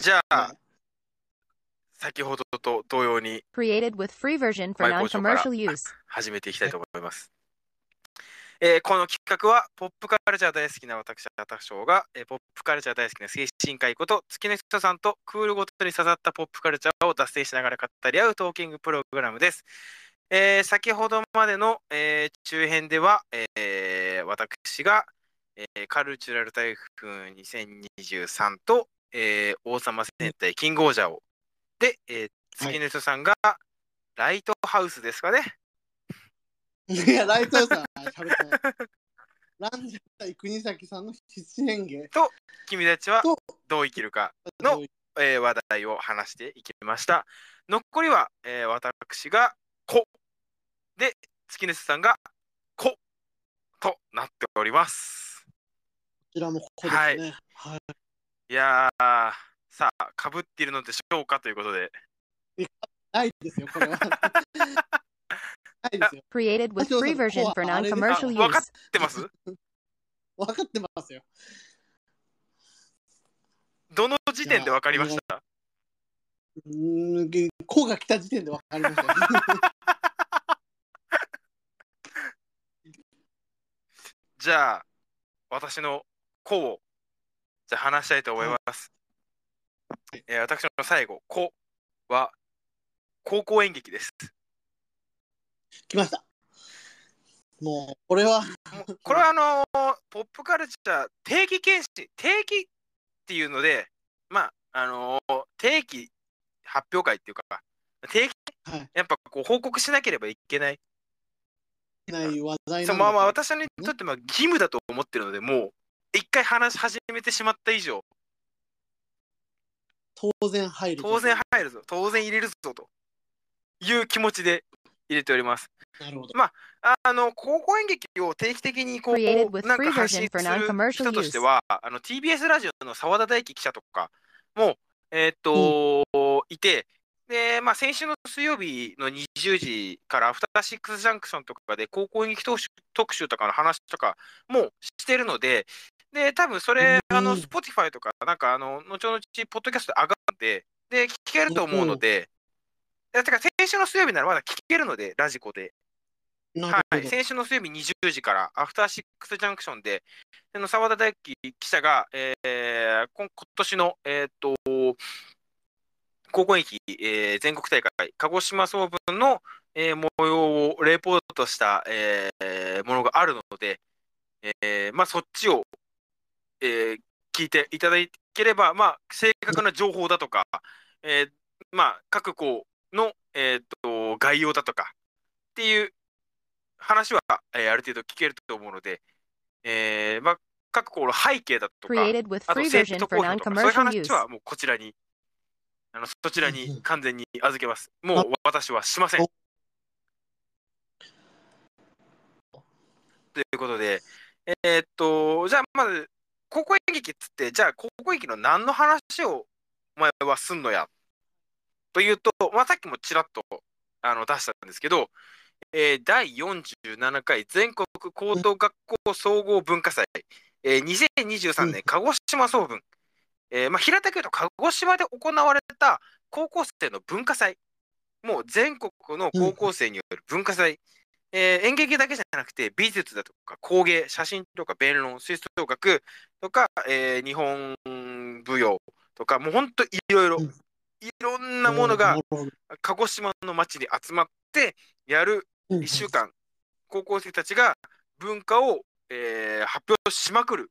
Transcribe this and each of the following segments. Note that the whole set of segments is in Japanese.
じゃあ、はい先ほどと同様に Created with free version for 前工場から non-commercial use. 始めていきたいと思います。えーこの企画は、ポップカルチャー大好きな私、アタショーが、えーポップカルチャー大好きな精神科医こと、月の人さんとクールごとに刺さったポップカルチャーを脱線しながら語り合うトーキングプログラムです。えー先ほどまでの、えー中編では、えー私が、えーカルチュラル台風2023と、えー王様戦隊キングオージャーをで、えー月の人さんが、ライトハウスですかね。いや、ライトさん、喋ってない。ランジャタイ国崎さんの必死変化君たちはとどう生きるかのえー話題を話していきました。残りは、えー私が「こ」で月根さんが「こ」となっております。こちらもここですね。はい。いやーさあかぶっているのでしょうかということでないですよ、これは。ないですよ。Created with free version for あ non-commercial わかっ use. てます分かってます？よ。どの時点で分かりました？うーん、こが来た時点で分かりましたよ。じゃあ私の「こ」をじゃあ話したいと思います。えー私の最後「こ」は高校演劇です。来ました。もう、これは、これはあのーポップカルチャー定期検診定期っていうのでまああのー定期発表会っていうか定期はい、やっぱこう報告しなければいけないない話題そなだうんまあまあ私にとってまあ義務だと思ってるのでもう一回話し始めてしまった以上。当然入る。当然入るぞ。当然入れるぞと。いう気持ちで入れております。なるほど。あの高校演劇を定期的にこうなんか発信する人としてはあの TBS ラジオの澤田大樹記者とかもえーっと、いてで、まあ、先週の水曜日の20時からアフターシックスジャンクションとかで高校演劇特集特集とかの話とかもしてるのでで多分それ、うんあの Spotify とかなんかあの後々ポッドキャストで上がってで聞けると思うので、いやてか先週の水曜日ならまだ聞けるのでラジコで。はい。先週の水曜日20時から、アフターシックスジャンクションで、澤田大樹記者が、えー、今今年の、えーっと高校駅、えー全国大会、鹿児島総分の、えー模様をレポートした、えーものがあるので、えーまあ、そっちを、えー聞いていただければ、まあ、正確な情報だとか、えーまあ、各校の、えーっと概要だとかっていう話は、えーある程度聞けると思うので、えーまあ、各校の背景だとか、Created with あと version 徒 for 公表とか、そういう話.はもうこちらに、あのそちらに完全に預けます。もう私はしません。おということで、えーっと、じゃあまず、高校演劇っつって、じゃあ高校演劇の何の話をお前はすんのや？というと、まあ、さっきもちらっとあの出したんですけど、えー第47回全国高等学校総合文化祭、えー2023うん。年鹿児島総文、えーまあ、平たく言うと鹿児島で行われた高校生の文化祭、もう全国の高校生による文化祭、えー演劇だけじゃなくて美術だとか工芸、写真とか弁論、吹奏楽とか、えー日本舞踊とか、もう本当いろいろ、うん。いろんなものが鹿児島の町に集まってやるうん1週間、高校生たちが文化を、えー発表しまくる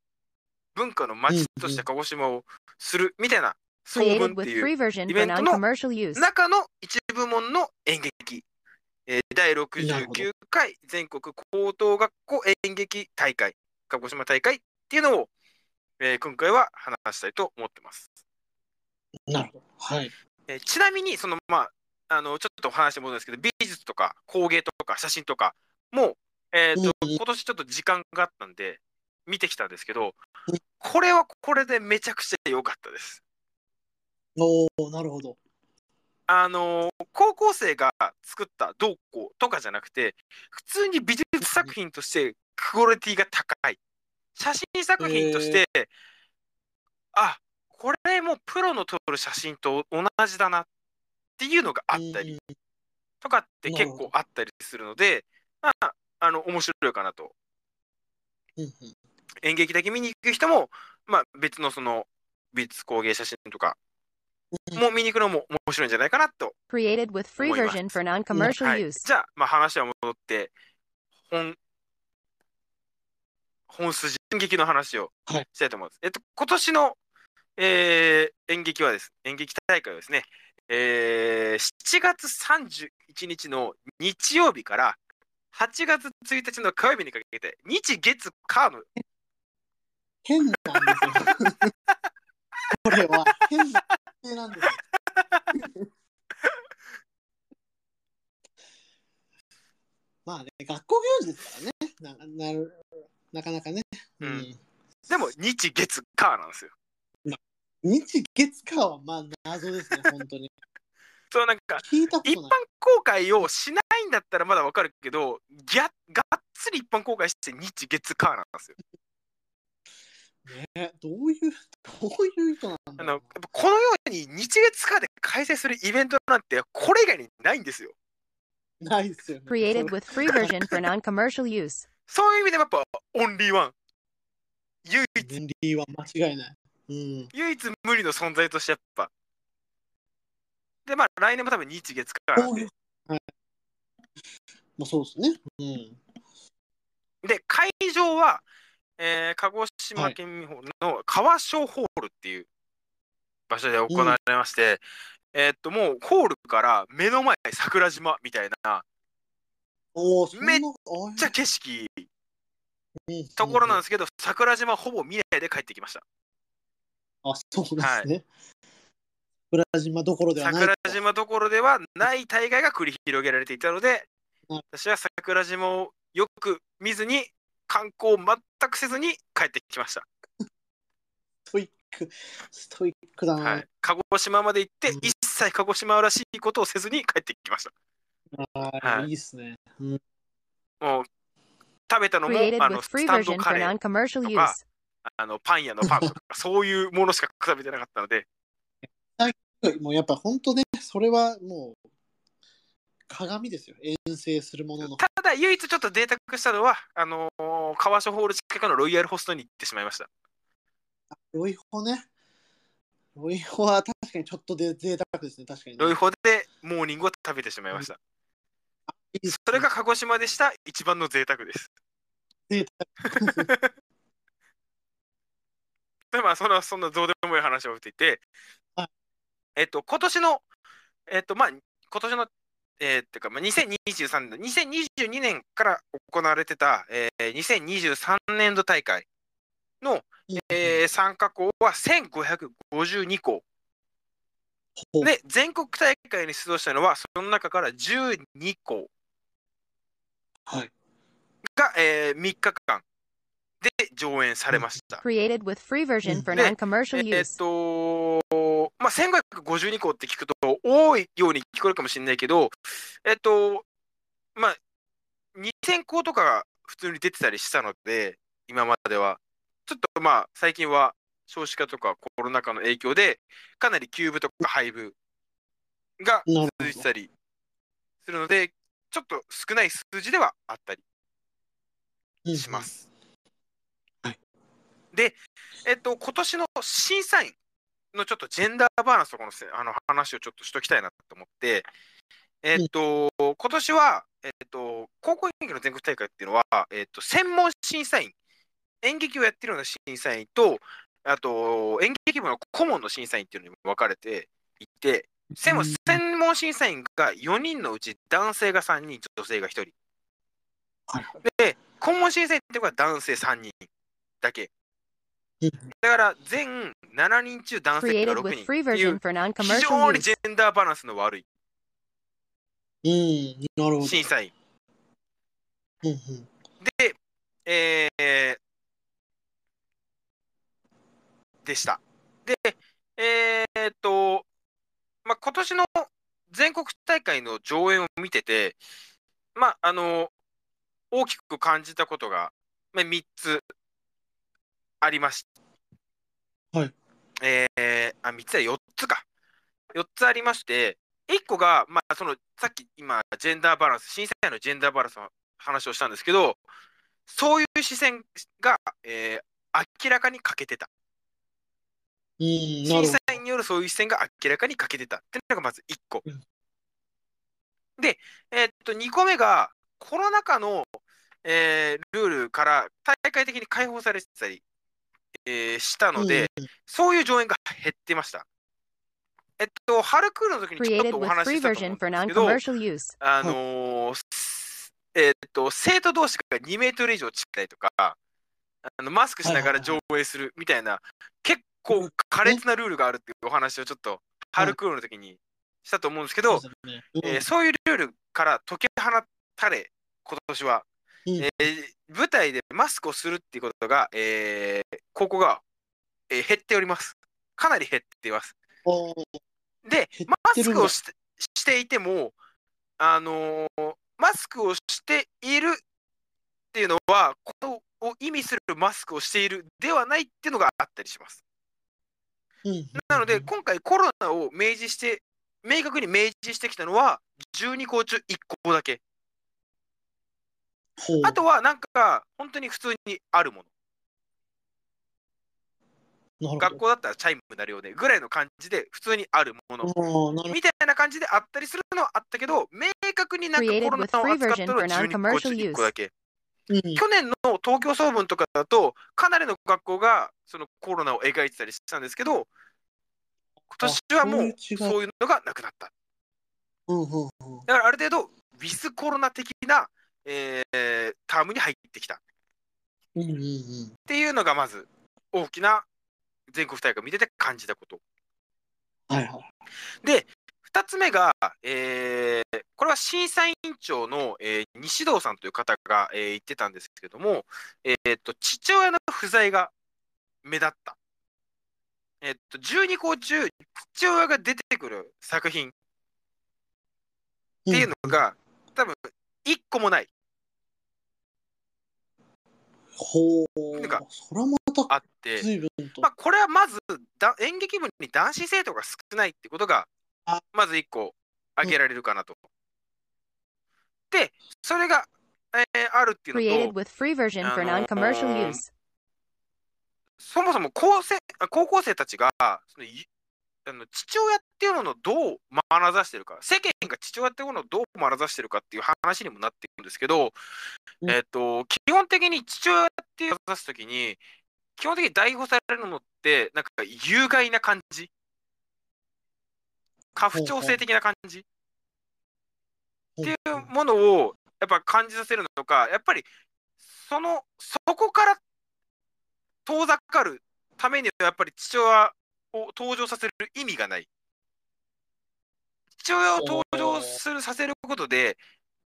文化の町として鹿児島をするみたいな総文っていうイベントの.中の一部門の演劇、えー第なるほ69回全国高等学校演劇大会鹿児島大会っていうのを、えー今回は話したいと思ってます。なるほど。はい。えーちなみにそのまああのちょっとお話戻るんですけど美術とか工芸とか写真とかも、えーとうんうん今年ちょっと時間があったんで見てきたんですけどうんこれはこれでめちゃくちゃ良かったです。おおなるほど。あの高校生が作ったどうこうとかじゃなくて普通に美術作品としてクオリティが高い。写真作品として、あこれもプロの撮る写真と同じだなっていうのがあったりうんとかって結構あったりするので、まあ、あの面白いかなと。演劇だけ見に行く人も、まあ、別のその美術工芸写真とかうんも見に行くのも面白いんじゃないかなと Created with free Muy version for non-commercial はい、use. じゃあ、まあ、話は戻って本本筋演劇の話をはいしたいと思います。えっと今年の、えー演劇はです演劇大会はですね、えー7月31日の日曜日から8月1日の火曜日にかけて日月火の変なんですよ。これは変な設定なんですよ。まあね、学校行事ですからね。ななるなかなかね。うんでも日月火なんですよ。日月火はまあ謎ですね、本当に。そうなんか一般。公開をしないんだったらまだわかるけどがっつり一般公開して日月火なんですよ。ね、どういう、どういう意図なんあだろのこのように日月火で開催するイベントなんてこれ以外にないんですよ。う。ないですよね。Created with free version for non-commercial use. そういう意味でもやっぱオンリーワン唯一便利は間違いない。うん。唯一無二の存在としてやっぱでまあ来年も多分日月火なんではい。まあそうですね。うん。で会場は、えー鹿児島県民ホールの川小ホールっていう場所で行われまして、えーっともうホールから目の前桜島みたいなめっちゃ景色ところなんですけど、桜島ほぼ見ないで帰ってきました。あ、そうなんですね。桜島どころではないと。桜島どころではない大会が繰り広げられていたのでうん、私は桜島をよく見ずに、観光を全くせずに帰ってきました。ストイック、ストイックだな。はい、鹿児島まで行ってうん、一切鹿児島らしいことをせずに帰ってきました。はい、はいいいっすね。うん、もう食べたのもあのスタンドカレーとか.あのパン屋のパンとか そういうものしか食べてなかったのでもうやっぱ本当ね、それはもう鏡ですよ。遠征するものの。ただ唯一ちょっと贅沢したのはあのー川所ホール近くのロイヤルホストに行ってしまいました。ロイホね。ロイホは確かにちょっとで贅沢ですね。確かに、ね。ロイホでモーニングを食べてしまいました。いいね。それが鹿児島でした。一番の贅沢です。贅 でまあそんなそんなどうでもいい話を置いていてはい。えっと今年のえっとまあ今年のえー、っていうか、まあ、2023年2022年から行われてた、えー、2023年度大会の、えー参加校は1552校で全国大会に出場したのはその中から12校はい。が、えー、3日間で上演されました。Created with free version for で non-commercial えーっ use. と、まあ、1552校って聞くと多いように聞こえるかもしれないけど、えっと、まあ、2000校とかが普通に出てたりしたので、今までは。ちょっとまあ、最近は少子化とかコロナ禍の影響で、かなり休部とか廃部が続いてたりするので、ちょっと少ない数字ではあったりしま。す。はいで、えっと、今年の審査員のちょっとジェンダーバランスとかのせあの話をちょっとしときたいなと思って、えっと、今年は、えっと、高校演劇の全国大会っていうのは、えっと、専門審査員、演劇をやってるような審査員と、あと、演劇部の顧問の審査員っていうのに分かれていて、専門審査員が4人のうち男性が3人、女性が1人。はいで、顧問審査員っていうのは男性3人だけ。うんだから全7人中男性が Created 6 with 人 free っていう version for 非常にジ.ェンダーバランスの悪いうん、なるほど。審査員うんうんで、えーでした。で、えーっと、まあ、今年の全国大会の上演を見てて、まあ、あの、大きく感じたことが、まあ、3つありました。はいえー、あ、3つは4つか。4つありまして、1個が、まあ、その、さっき今、ジェンダーバランス、審査員のジェンダーバランスの話をしたんですけど、そういう視線が、えー明らかに欠けてた。審ほ査員によるそういう視線が明らかに欠けてたっていうのがまず1個うん。で、えーっと、2個目が、コロナ禍の、えールールから大会的に解放されてたり、えーしたど。ので、そういう上演が減ってました。えっと、春クールの時にちょっとお話ししたと思うんですけど.あのーすえっと、生徒同士が2メートル以上近いとか、あのマスクしながら上映するみたいな、結構苛烈なルールがあるっていうお話をちょっと、春クールの時にしたと思うんですけど、そうですねうんえーそういうルールから解き放たれ、今年は、うんえー舞台でマスクをするっていうことが、えーここが、えー減っております。かなり減っています。で減、マスクをしてしていても、あのーマスクをしているっていうのは、これを意味するマスクをしているではないっていうのがあったりします。うんなので、今回コロナを明示して、明確に明示してきたのは、12校中1校だけ。あとは、なんか、本当に普通にあるもの。学校だったらチャイム鳴るよねぐらいの感じで、普通にあるもの。みたいな感じであったりするのはあったけど、明確になんかコロナを扱ったのは version for 12校中 non-commercial 1個だけ。どうん去年の東京総文とかだと、かなりの学校がそのコロナを描いてたりしてたんですけど、今年はもうそういうのがなくなった。だからある程度、ウィズコロナ的な、えータームに入ってきたっうんうんうんていうのがまず大きな全国大会を見てて感じたこと。はいはい。で、2つ目が、えーこれは審査委員長の、えー西堂さんという方が、えー言ってたんですけども、えーっと父親の不在が目立った。えーっと12校中、父親が出てくる作品っていうのが、多分1個もない。ほう。なんかそれはまたあって。まあ、これはまずだ演劇部に男子生徒が少ないってことがあまず1個挙げられるかなと。でそれが、えーあるっていう Created のと with free version for あのー non-commercial use. そもそも高生あ高校生たちがそのいあの父親っていうものをどう眼差してるか世間が父親っていうものをどう眼差してるかっていう話にもなっていくんですけど、うん。えっと基本的に父親っていうのを指すときに基本的に代表されるのってなんか有害な感じ？家父長制的な感じ？っていうものをやっぱ感じさせるのかやっぱりそのそこから遠ざかるためにはやっぱり父親を登場させる意味がない。父親を登場するさせることで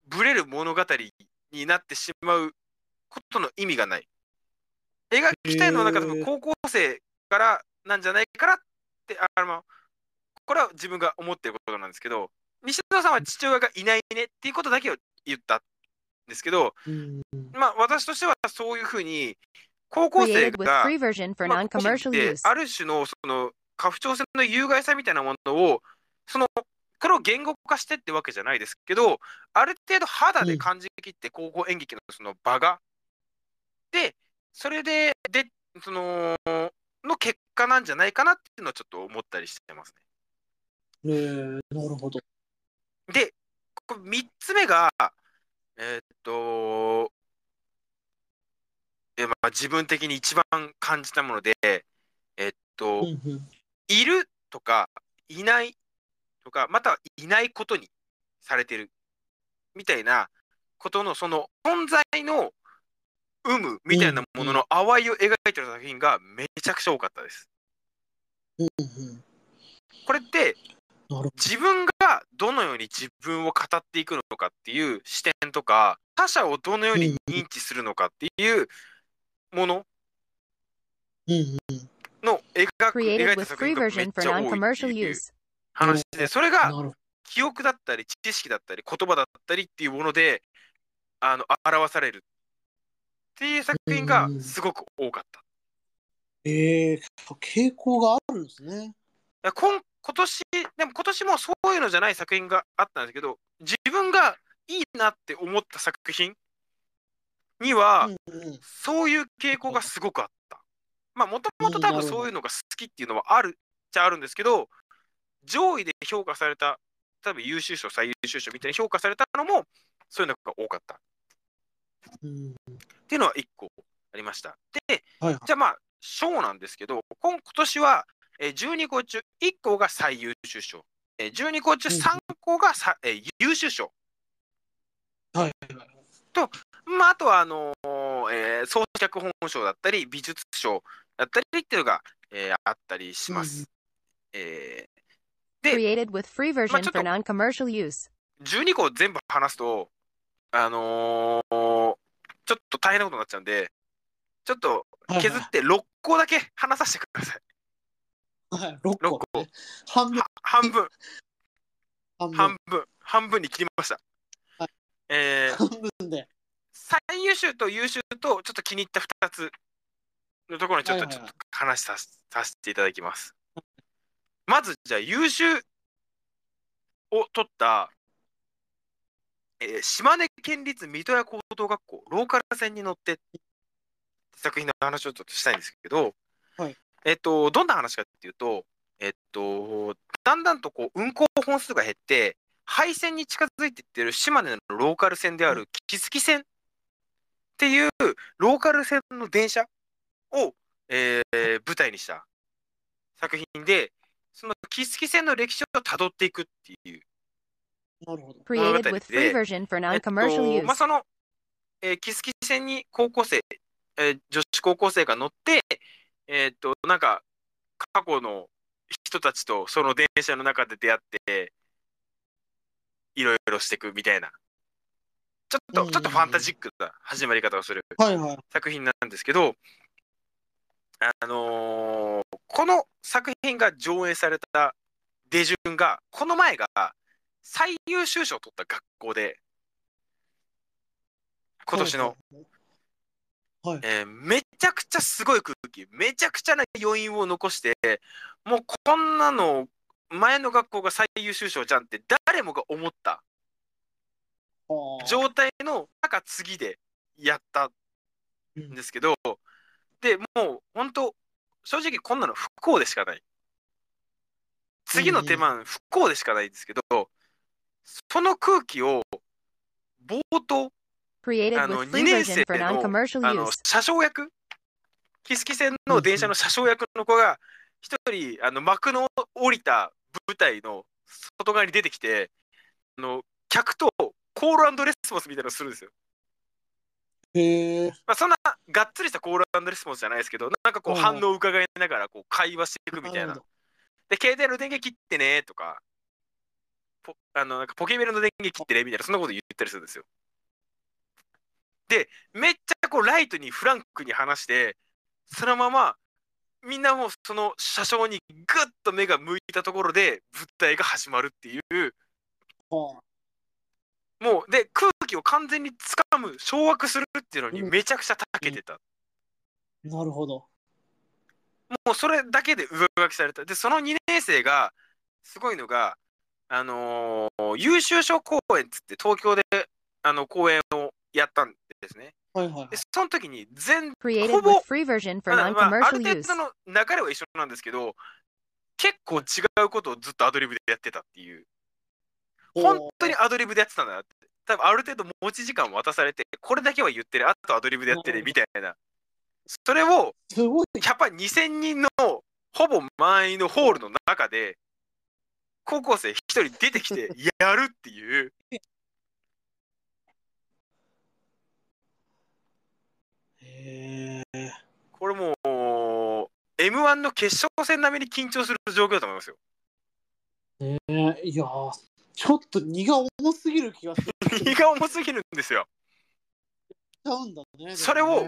ブレる物語になってしまうことの意味がない。描きたいのはなんか高校生からなんじゃないかなってあのこれは自分が思ってることなんですけど西野さんは父親がいないねっていうことだけを言ったんですけどうん。まあ私としてはそういうふうに高校生がある種のその家父長制の有害さみたいなものをそのこれを言語化してってわけじゃないですけどある程度肌で感じきって高校演劇のその場が、でそれででそのの結果なんじゃないかなっていうのはちょっと思ったりしてますね。ねえ、なるほど。で、これ3つ目が、えーっと、えまあ、自分的に一番感じたもので、えっと、うんうん。いるとか、いないとか、またはいないことにされてるみたいなことの、その存在の有無みたいなものの淡いを描いてる作品がめちゃくちゃ多かったです。うんうん。これって、自分がどのように自分を語っていくのかっていう視点とか他者をどのように認知するのかっていうものの描く描 Created いた with 作 free 品がめっ version for ちゃ多いっていう use. 話でそれが。記憶だったり知識だったり言葉だったりっていうものであの表されるっていう作品がすごく多かった。ええ傾向があるんですね。や今今年、でも今年もそういうのじゃない作品があったんですけど、自分がいいなって思った作品には。そういう傾向がすごくあった。まあ、もともと多分そういうのが好きっていうのはあるっちゃあるんですけど、上位で評価された、多分優秀賞、最優秀賞みたいに評価されたのも、そういうのが多かったっうんていうのは1個ありました。で、はいはい。じゃあまあ、賞なんですけど、今今年はえー12校中1校が最優秀賞、えー12校中うん3校がさ、えー優秀賞、はいはいはい。まあ、あとはあのーえー、総脚本賞だったり、美術賞だったりっていうのが、えーあったりします。うんえーで、Created with free version ちょっと for non-commercial use. 12個全部話すと、あのーちょっと大変なことになっちゃうんで、ちょっとはい削って6個だけ話させてください。はい、6六個、ね。半分、は半分、半分。半分、半分に切りました。はいえー半分で。最優秀と優秀とちょっと気に入った2つのところにちょっとちょっと話させさせていただきます。まずじゃあ優秀を取った、えー島根県立水戸屋高等学校ローカル線に乗ってって作品の話をちょっとしたいんですけど、はいえっとどんな話かっていうと、えっとだんだんとこう運行本数が減って廃線に近づいていってる島根のローカル線である木月線っていうローカル線の電車を、えー舞台にした作品でその木月線の歴史をたどっていくっていう、なるほど。Created 物語 with free で version for えっとまあ、use. その、えー、木月線に高校生、えー女子高校生が乗って、えーっとなんか過去の人たちとその電車の中で出会っていろいろしていくみたいなちょっと、うんちょっとファンタジックな始まり方をする。作品なんですけど、あのーこの作品が上映された出順が、この前が最優秀賞を取った学校で、今年の、はい。えーめちゃくちゃすごい空気、めちゃくちゃな余韻を残して、もうこんなの、前の学校が最優秀賞じゃんって誰もが思ったはあ状態の中次でやったうんんですけど、でもう本当、正直こんなの不幸でしかない。次の手間、不幸でしかないんですけど、その空気を冒頭、Created あの with 2 free 年生の non-commercial あの use. 車掌役、木月線の電車の車掌役の子が、一人あの幕の降りた舞台の外側に出てきて、あの客とコールレスポンスみたいなのをするんですよ。へえ。まあ、そんながっつりしたコールレスポンスじゃないですけど、なんかこう反応を伺いながらこう会話していくみたいなで、携帯の電源切ってねとか、ポあのなんかポケベルの電源切ってねみたいな、そんなこと言ったりするんですよ。で、めっちゃこうライトにフランクに話して、そのままみんなもうその車掌にぐっと目が向いたところで物体が始まるっていう、もうで空気を完全につかむ、掌握するっていうのにうんめちゃくちゃ長けてた。あなるほど。もうそれだけで上書きされた。で、その2年生が、すごいのが、あのー優秀賞公演っつって東京であの公演をやったんですね。はいはいで、その時に全、ほぼ with free version for まあまあある程.度の流れは一緒なんですけど、結構違うことをずっとアドリブでやってたっていう。本当にアドリブでやってたんだなって。多分ある程度持ち時間渡されて、これだけは言ってる、あとアドリブでやってるみたいな。それを。やっぱ2000人のほぼ満員のホールの中で高校生一人出てきて やるっていうへえ。これもう m 1の決勝戦並みに緊張する状況だと思いますよ。ねえいやーちょっと荷が重すぎる気がし荷が重すぎるんですよ。ちゃうんだね。それを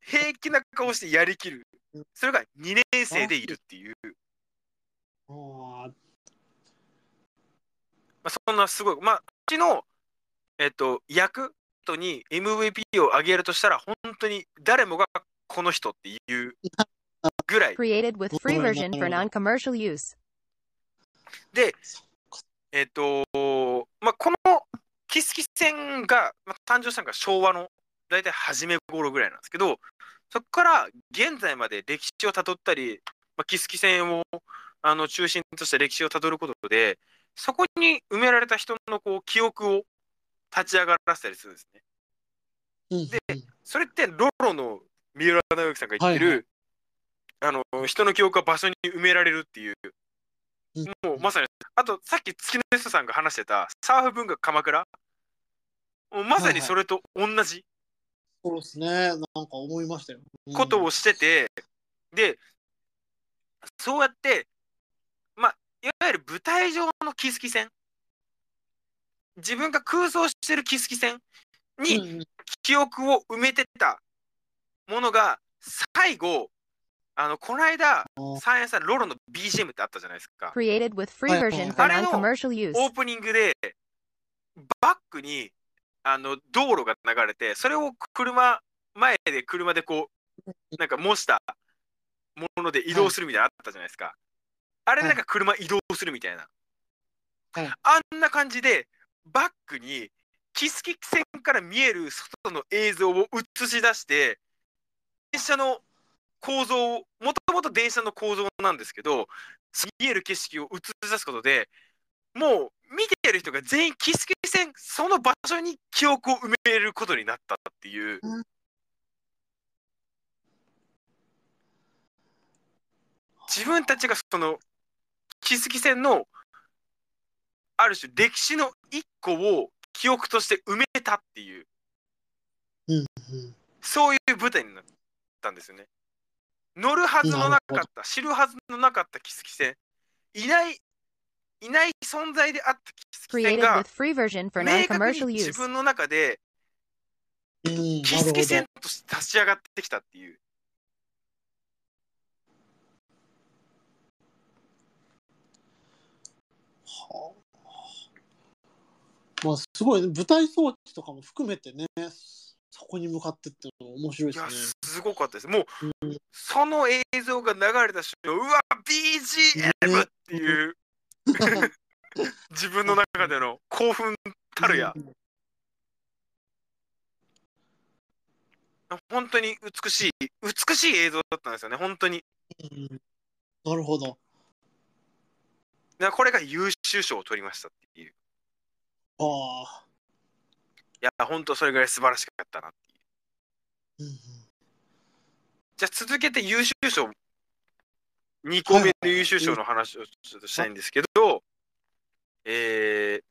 平気な顔してやりきる。それが2年生でいるっていう、まあ、そんなすごい、まあ、うちの、えっと、役とに MVP をあげるとしたら、本当に誰もがこの人っていうぐらい。Created with free version for non-commercial use. で、えっ、とまあ、このキスキ戦がまあ誕生したのが昭和の大体初め頃ぐらいなんですけど、そこから現在まで歴史をたどったり、まあ、キスキ戦をあの中心とした歴史をたどることで、そこに埋められた人のこう記憶を立ち上がらせたりするんですね。うんでそれってロロの三浦直之さんが言ってる、はいはいあの人の記憶が場所に埋められるっていう、うんもうまさに、あとさっき月の人さんが話してたサーフ文化鎌倉、もうまさにそれと同じ。そうですね。なんか思いましたよ。うん。ことをしてて、で、そうやって、まあ、いわゆる舞台上のキスキ戦、自分が空想してるキスキ戦？に、記憶を埋めてたものが最後あのこの間サイエンスさんロロの BGM ってあったじゃないですか。Created with free version for あれの non-commercial use. オープニングでバックにあの道路が流れてそれを車前で車でこうなんか模したもので移動するみたいなのあったじゃないですか、あれでなんか車移動するみたいな、はい。あんな感じでバックにキスキ線から見える外の映像を映し出して電車の構造をもともと電車の構造なんですけど見える景色を映し出すことでもう見てる人が全員キスキ線その場所に記憶を埋めることになったっていう、うん。自分たちがそのキスキ線のある種歴史の一個を記憶として埋めたっていう。うんうん。そういう舞台になったんですよね。乗るはずのなかった、知るはずのなかったキスキ線、いない、いない存在であったキスキ線 Created が明確に自.分の中でうんキスキ線として立ち上がってきたっていう。はあまあすごいね舞台装置とかも含めてねそこに向かってって面白いですね。すごかったです。もう、その映像が流れた瞬間、うわ、BGM っていう、自分の中での興奮たるや。本当に美しい、美しい映像だったんですよね、本当に。うんなるほど。でこれが優秀賞を取りましたっていう。ああ。いや、本当それぐらい素晴らしかったなっていう。うんうんじゃあ続けて優秀賞、2個目の優秀賞の話をちょっとしたいんですけど、えー、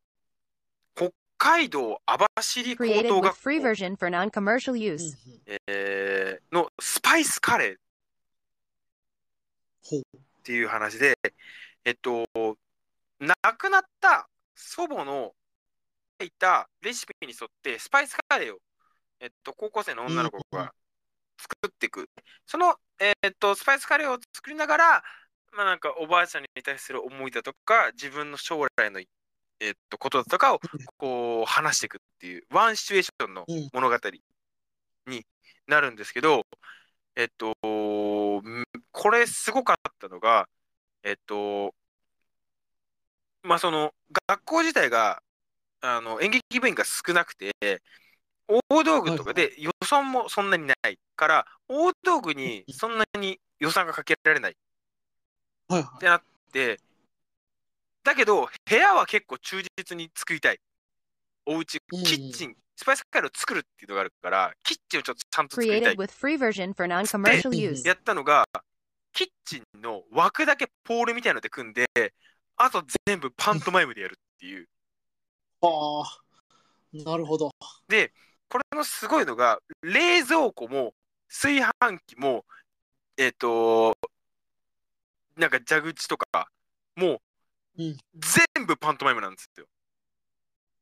北海道網走高等学校.えーのスパイスカレーっていう話で、えっと、亡くなった祖母の書いたレシピに沿ってスパイスカレーを、えっと、高校生の女の子が作っていく。その、えっと、スパイスカレーを作りながら、まあ、なんかおばあちゃんに対する思いだとか、自分の将来の、えっと、ことだとかをこう話していくっていう、ワンシチュエーションのうん物語になるんですけど、えっと、んこれすごかったのが、えっと、まあその学校自体があの演劇部員が少なくて、大道具とかで予算もそんなにないから、大道具にそんなに予算がかけられないはいはってなって、だけど部屋は結構忠実に作りたい。おうち、うんキッチン、スパイスカレーを作るっていうのがあるから、キッチンをちょっとちゃんと作りたい Created。with free version for non-commercial use. やったのが、キッチンの枠だけポールみたいので組んで、あと全部パントマイムでやるっていう。い。はあ。なるほど。これのすごいのが、冷蔵庫も炊飯器も、えっ、と、なんか蛇口とか、もううん全部パントマイムなんですよ。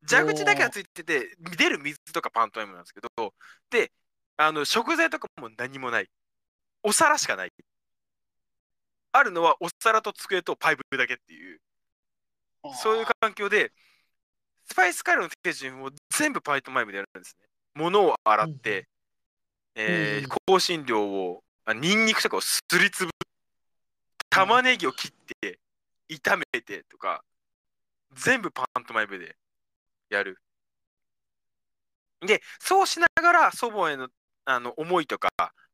蛇口だけはついてて、出る水とかパントマイムなんですけど、で、あの食材とかも何もない。お皿しかない。あるのはお皿と机とパイプだけっていう、そういう環境で、スパイスカレーの手順を全部パイトマイムでやるんですね。物を洗って、うんえーうん香辛料を、あニンニクとかをすりつぶっ玉ねぎを切って炒めてとか全部パントマイムでやる。でそうしながら祖母へのあの思いとか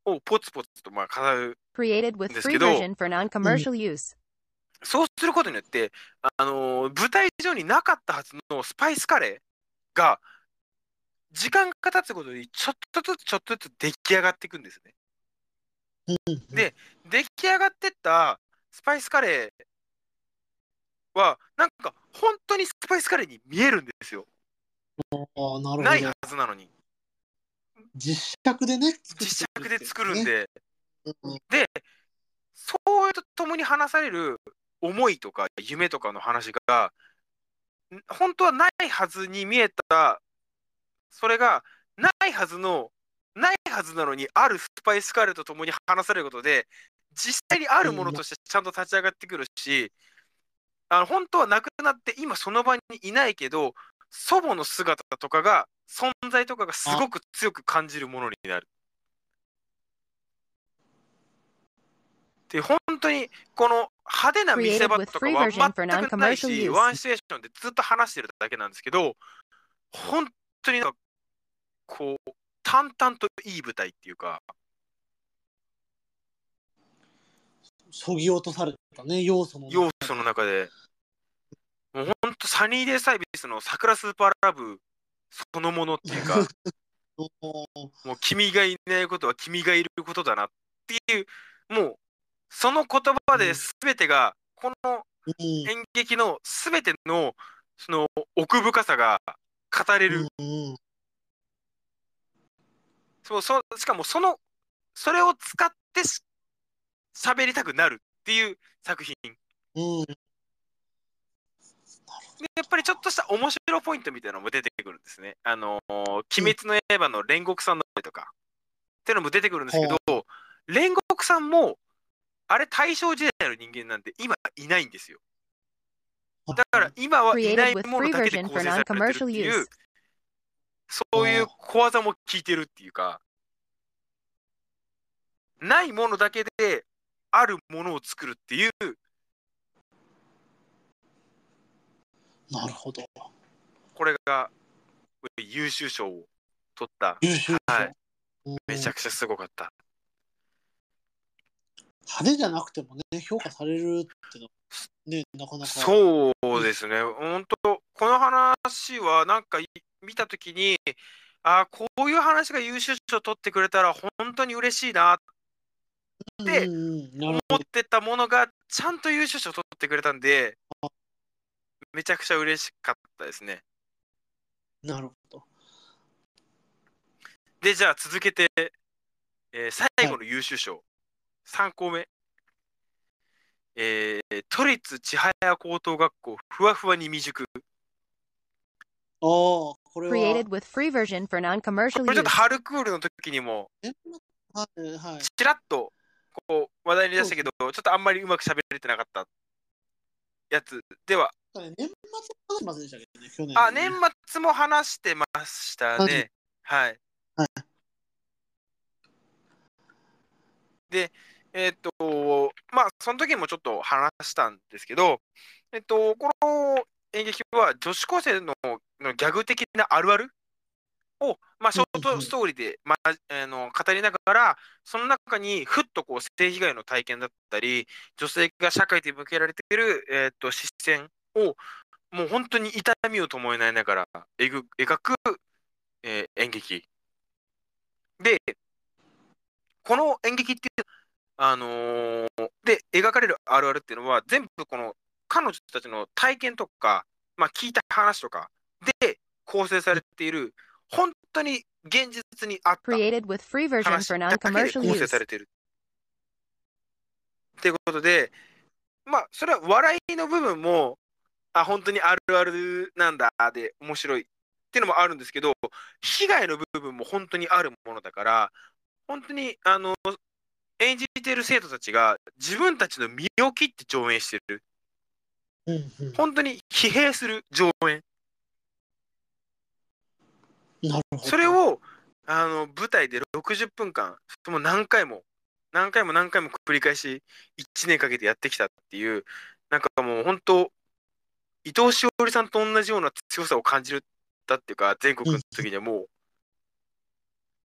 をポツポツとまあ語る Created with ですけど、version for non-commercial use. そうすることによって、あのー舞台上になかったはずのスパイスカレーが、時間が経つごとにちょっとずつちょっとずつ出来上がっていくんですね。うんで出来上がってったスパイスカレーは、なんか本当にスパイスカレーに見えるんですよ。なるないは。ずなのに。実尺でね、実尺で作るんで。うんで、そうとともに話される思いとか夢とかの話が、本当はないはずに見えた、それがないはずの、ないはずなのにあるスパイスカーとともに話されることで、実際にあるものとしてちゃんと立ち上がってくるし、あの本当はなくなって今その場にいないけど、祖母の姿とかが、存在とかがすごく強く感じるものになる。で、本当にこの派手な見せ場とかは全くないし.ワンシチュエーションでずっと話してるだけなんですけど、本当になんかこう、淡々といい舞台っていうか、そぎ落とされたね、要素の中要素の中で、もう本当サニーデイサービスの桜スーパーラブそのものっていうか、のもう君がいないことは君がいることだなっていう、もうその言葉で全てが、このうん。演劇の全てのその奥深さが語れる、うんそうそしかもそのそれを使ってし喋りたくなるっていう作品。でうん。やっぱりちょっとした面白ポイントみたいなのも出てくるんですね。あのー鬼滅の刃」の煉獄さんの声とかっていうのも出てくるんですけど煉獄さんもあれ大正時代の人間なんで今いないんですよ。だから今はいないものだけで構成されてるっていう.そういう小技も効いてるっていうかないものだけであるものを作るっていうなるほど。これが優秀賞を取った優秀はいうんめちゃくちゃすごかった。派手じゃなくてもね、評価されるってのはね、なかなか。そうですね、本当、この話はなんかい見たときに、あーこういう話が優秀賞取ってくれたら本当に嬉しいなでうんうんうんなる思ほってたものがちゃんと優秀賞取ってくれたんで、めちゃくちゃ嬉しかったですね。ど。なるほど。で、じゃあ続けて、えー最後の優秀賞、3校目。えー都立千早高等学校ふわふわに未熟。ああ、これは。Created with free version for non-commercial これちょっと.春クールの時にもはいはい。ちらっとこう話題に出したけど、ちょっとあんまりうまく喋れてなかったやつでは、年末話しませんでしたけどね、去年。あ、年末も話してましたね。はい。はいで、えっ、と、まあ、その時もちょっと話したんですけど、えっ、と、この演劇は女子高生ののギャグ的なあるあるを、まあ、ショートストーリーで、まあ、あの語りながら、その中にふっとこう性被害の体験だったり、女性が社会で向けられている、えー、と視線を、もう本当に痛みを伴いながら描く描く、えー演劇。で、この演劇っていう、あのーで描かれるあるあるっていうのは、全部この彼女たちの体験とか、まあ、聞いた話とかで構成されている、本当に現実にあった話だけで構成.されてる。っていうことで、まあ、それは笑いの部分も、あ、本当にあるあるなんだで面白いっていうのもあるんですけど、被害の部分も本当にあるものだから、本当に、あの、演じている生徒たちが自分たちの身を切って上演してる。うんうん本当に疲弊する上演。なるほど。それをあの舞台で60分間、もう何回も何回も何回も繰り返し1年かけてやってきたっていう、なんかもう本当、伊藤詩織さんと同じような強さを感じるったっていうか、全国の時にはも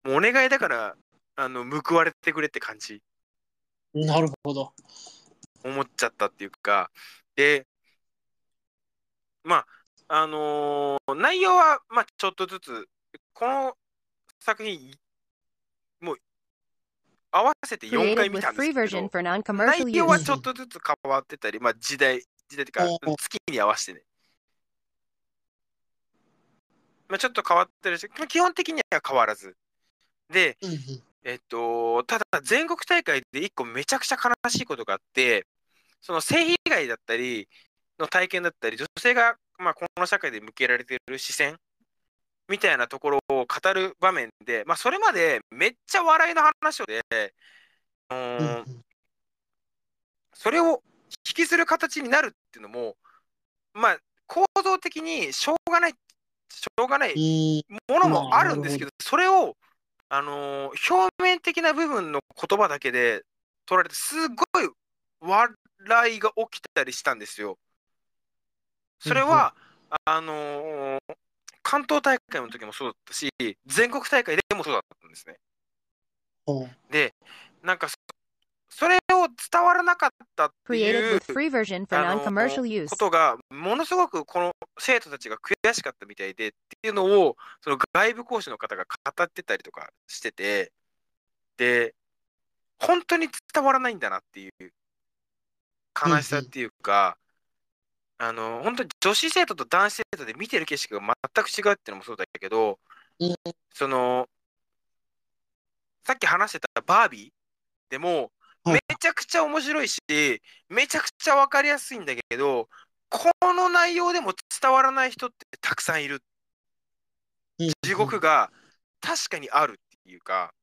う、もうお願いだから、あの、報われてくれって感じ。なるほど。思っちゃったっていうか、で、まあ、あのー内容は、まあ、ちょっとずつ、この作品、もう、合わせて4回見たんで free すけ version ど、for non-commercial 内容は.ちょっとずつ変わってたり、まあ、時代、時代っていうかお、月に合わせてね。まあ、ちょっと変わってるし、基本的には変わらず。で、えっと、ただ、全国大会で一個めちゃくちゃ悲しいことがあって、その性被害だったりの体験だったり、女性が、まあ、この社会で向けられている視線みたいなところを語る場面で、まあ、それまでめっちゃ笑いの話をで、ううん。それを引きずる形になるっていうのも、まあ、構造的にしょうがない、しょうがないうん。ものもあるんですけど、それを、あのー表面的な部分の言葉だけで取られて、すごい笑いが起きたりしたんですよ。それは、あのー関東大会の時もそうだったし、全国大会でもそうだったんですね。で、なんかそ、それを伝わらなかったっていう.ことがものすごくこの生徒たちが悔しかったみたいでっていうのをその外部講師の方が語ってたりとかしててで本当に伝わらないんだなっていう悲しさっていうか、あの本当に女子生徒と男子生徒で見てる景色が全く違うっていうのもそうだけど、うんそのさっき話してたバービーでもはいめちゃくちゃ面白いし、めちゃくちゃ分かりやすいんだけど、この内容でも伝わらない人ってたくさんいる。地獄が確かにあるっていうか、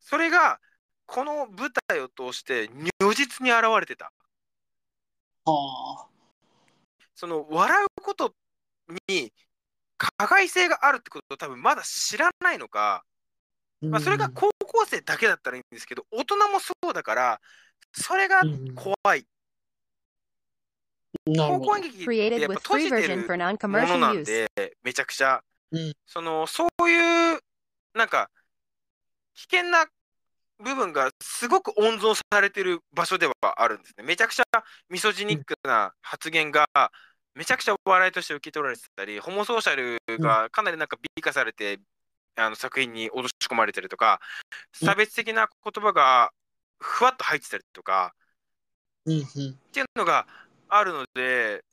それがこの舞台を通して如実に現れてた。はあ。その笑うことに加害性があるってことを多分まだ知らないのか、まあ、それが高校生だけだったらいいんですけど、大人もそうだから、それがうん怖い。高校。演劇って Created やっぱ with 閉じて version る for もの non-commercial なん.で、めちゃくちゃ、うんそのそういうなんか危険な部分がすごく温存されてる場所ではあるんですね。めちゃくちゃミソジニックな発言がめちゃくちゃ笑いとして受け取られてたり、ホモソーシャルがかなりなんか美化されて、あの作品に落とし込まれてるとか、うん。差別的な言葉がふわっと入ってたりとか、うんうん。っていうのがあるので、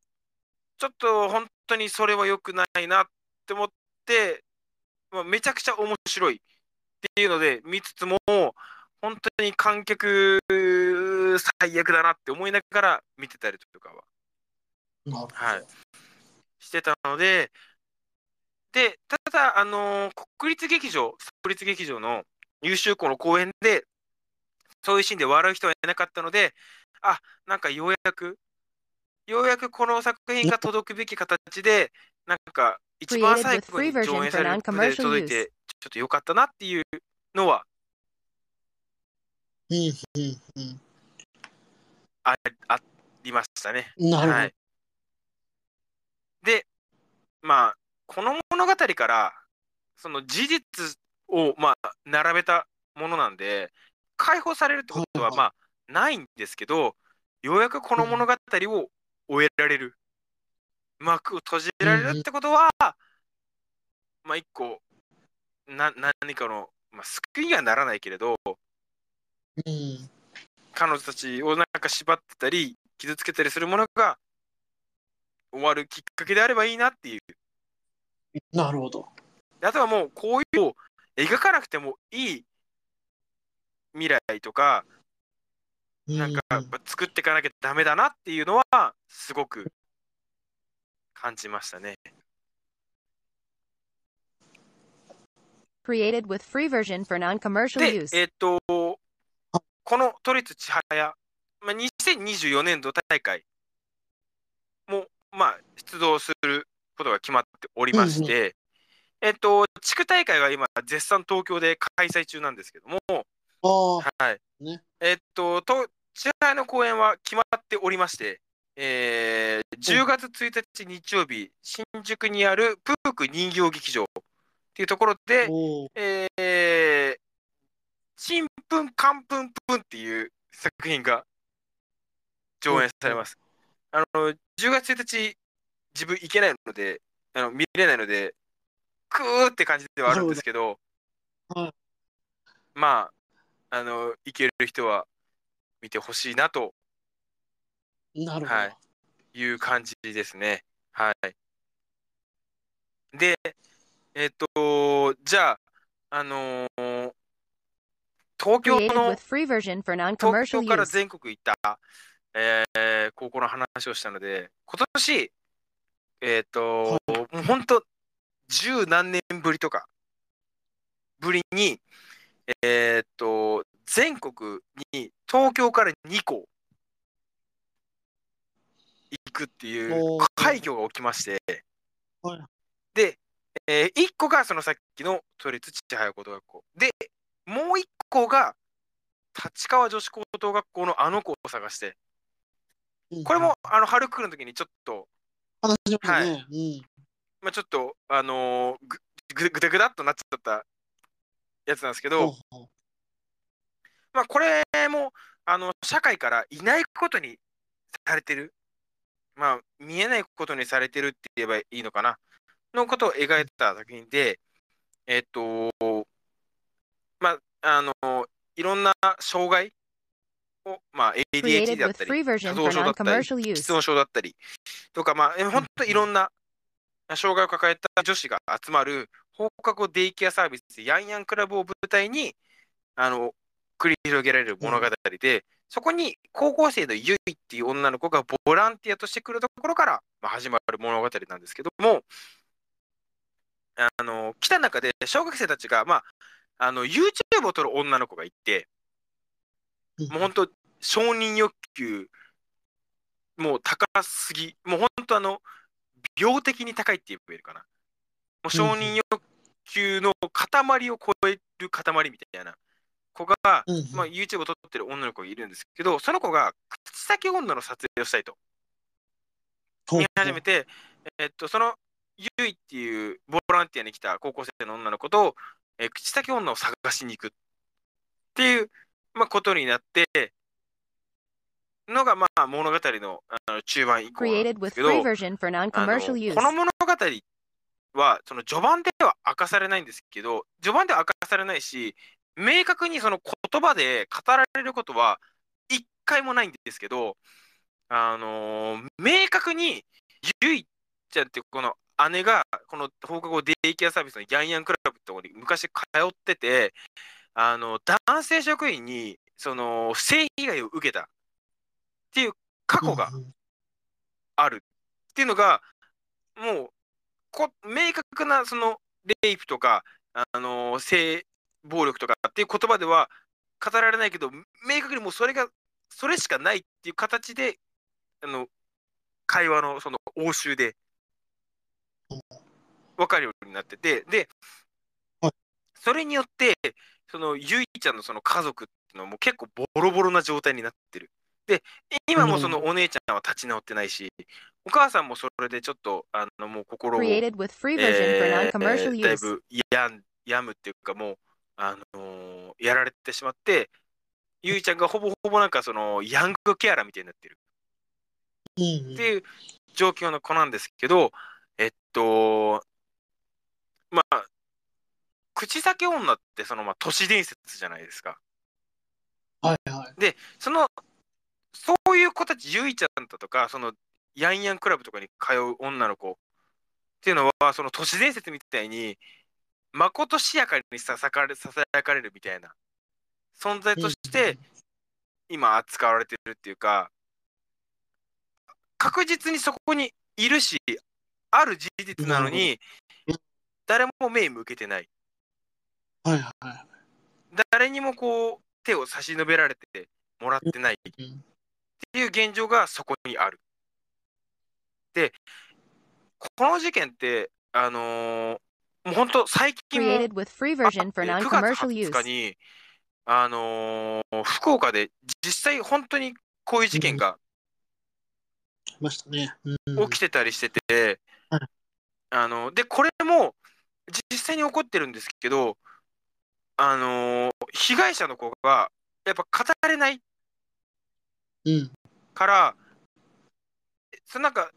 ちょっと本当にそれは良くないなって思って、まあ、めちゃくちゃ面白いっていうので見つつも、本当に観客最悪だなって思いながら見てたりとかは。はい、してたので、で、ただ、あのー国立劇場、国立劇場の優秀校の公演で、そういうシーンで笑う人はいなかったので、あ、なんかようやく、ようやくこの作品が届くべき形で、なんか一番最後に上演されるので届い.て、ちょっと良かったなっていうのはうんうんあありましたね。うん。なるほど。はい、で、まあ、この物語から、その事実を、まあ、並べたものなんで、解放されるってことは、はいまあ、ないんですけど、ようやくこの物語を終えられる、幕を閉じられるってことは、まあ、一個、な何かの、まあ、救いにはならないけれど、うん。彼女たちをなんか縛ってたり、傷つけたりするものが終わるきっかけであればいいなっていう。なるほど。であとはもうこういうのを描かなくてもいい未来とか、なんかやっぱ作っていかなきゃダメだなっていうのはすごく感じましたね。Created with free version for non-commercial で、use. えっと、この都立千早、まあ、2024年度大会も、まあ、出動することが決まっておりまして、えっと、地区大会が今、絶賛東京で開催中なんですけども、はい。ね。えっと、と、支配の公演は決まっておりまして、えー、10月1日日曜日、新宿にあるプーク人形劇場っていうところで、えー、ちんぷんかんぷんぷんっていう作品が上演されます。あの、10月1日、自分行けないので、あの見れないので、クーって感じではあるんですけど、はいまあ、あの、行ける人は見てほしいなとなるほど。はいいう感じですね。はい。で、えっと、じゃあ、あのー東京の東京から.全国行った、えー高校の話をしたので、今年、えっ、と、もう本当、十何年ぶりとか、ぶりに、えっ、と、全国に東京から2校行くっていう快挙が起きまして、はい。で、え1個がそのさっきの都立千早高等学校。で、もう1個が立川女子高等学校のあの子を探して、うん。これも、あの春来るの時にちょっと、話しまね。はうん。まあ、ちょっと、あのーぐぐぐだぐだっとなっちゃったやつなんですけど、ほうほうまあ、これもあの社会からいないことにされてる、まあ、見えないことにされてるって言えばいいのかな、のことを描いた作品で、えっと、まあ、あの、いろんな障害を、まあ、ADHD だったり、多動症だったり、use. 音症だったりとか、まあ、え本当いろんな障害を抱えた女子が集まる放課後デイケアサービス、ヤンヤンクラブを舞台に、あの、繰り広げられる物語で、そこに高校生のゆいっていう女の子がボランティアとして来るところから、まあ、始まる物語なんですけども、あの、来た中で小学生たちが、まあ、あの、YouTube を撮る女の子がいて、もう本当、承認欲求、もう高すぎ、もう本当あの、病的に高いって言えるかな。もう承認欲求の塊を超える塊みたいな。子が、まあ、YouTube を撮ってる女の子がいるんですけど、その子が口先女の撮影をしたいと。見始めて、えっと、そのゆいっていうボランティアに来た高校生の女の子と、えー口先女を探しに行くっていう、まあ、ことになって、のが、まあ、物語のあの中盤以降なんですけど.この物語は、その序盤では明かされないんですけど、序盤では明かされないし、明確にその言葉で語られることは一回もないんですけど、あのー明確にゆいちゃんってこの姉がこの放課後デイケアサービスのヤンヤンクラブってところに昔通ってて、あの男性職員にその性被害を受けたっていう過去があるっていうのが、もうこ明確なそのレイプとか、あの性暴力とかっていう言葉では語られないけど、明確にもうそれが、それしかないっていう形で、あの会話のその応酬で分かるようになってて、ではい、それによって、そのゆいちゃんのその家族っていうのはもう結構ボロボロな状態になってる。で、今もそのお姉ちゃんは立ち直ってないし、お母さんもそれでちょっと、あのもう心を、えーだい.ぶやん病むっていうか、もう、あのーやられてしまって、ゆいちゃんがほぼほぼなんかそのヤングケアラーみたいになってるっていう状況の子なんですけど、えっと、まあ、口先女ってそのまあ都市伝説じゃないですか。はいはい。で、その、そういう子たち、ゆいちゃんだとか、その、ヤンヤンクラブとかに通う女の子っていうのは、その都市伝説みたいに、まことしやかにささかれささやかれるみたいな存在として、今扱われてるっていうか、確実にそこにいるし、ある事実なのに誰も目向けてない。はいはい。誰にもこう、手を差し伸べられてもらってない。うんっていう現状がそこにある。で、この事件って、あのーもう本当最近も、free version for 9月 non-commercial 20日.に、あのー福岡で実際本当にこういう事件が起きてたりしてて、はいあのでこれも実際に起こってるんですけど、あのー被害者の子がやっぱ語れないうん。からそのなんか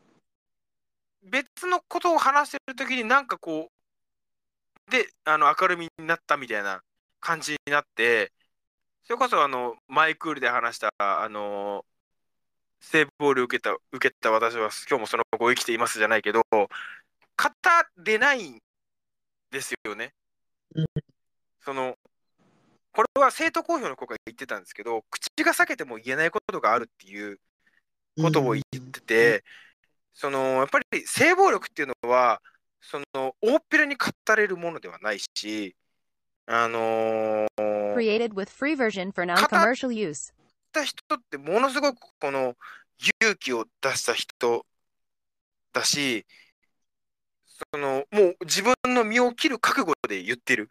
別のことを話してる時になんかこうであの明るみになったみたいな感じになってそれこそあのマイクールで話したあの性暴力を受けた受けた私は今日もその後生きていますじゃないけど語れないんですよね。うんそのこれは生徒公表の子が言ってたんですけど口が裂けても言えないことがあるっていうことを言ってて、そのやっぱり性暴力っていうのはその大っぴらに語れるものではないしあのー、Created with free version for non-commercial use. った人ってものすごくこの勇気を出した人だしそのもう自分の身を切る覚悟で言ってる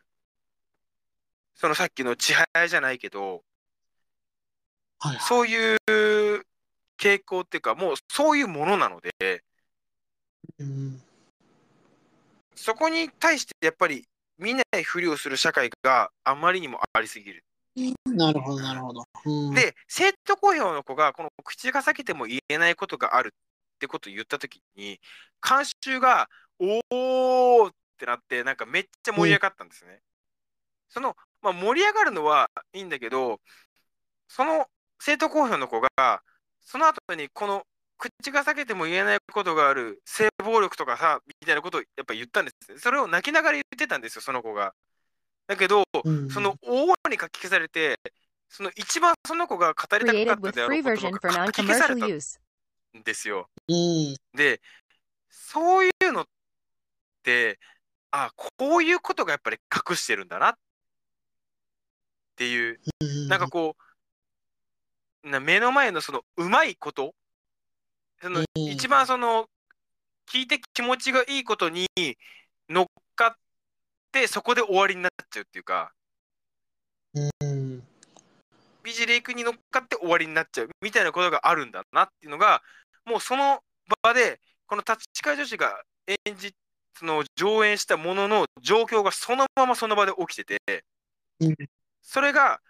そのさっきの千早じゃないけどはいはい。そういう傾向っていうかもうそういうものなのでうん。そこに対してやっぱり見ないふりをする社会があまりにもありすぎる。なるほど、なるほど。うん、で生徒公表の子がこの口が裂けても言えないことがあるってことを言った時に観衆が「おー!」ってなってなんかめっちゃ盛り上がったんですね。その、まあ、盛り上がるのはいいんだけどその生徒公表の子がその後にこの口が裂けても言えないことがある性暴力とかさみたいなことをやっぱ言ったんですね。それを泣きながら言ってたんですよその子が。だけどうん、その大声に書き消されて、その一番その子が語りたかったであろうことが書き消されたん.ですよ。うん。で、そういうのって、あ、こういうことがやっぱり隠してるんだなっていう、うん。なんかこう、な目の前のそのうまいこと、そのうん一番その聞いて気持ちがいいことに乗っかって、そこで終わりになっちゃうっていうか、うん。ビジレイクに乗っかって終わりになっちゃうみたいなことがあるんだなっていうのがもうその場でこの立川女子が演じその上演したものの状況がそのままその場で起きててうんそれが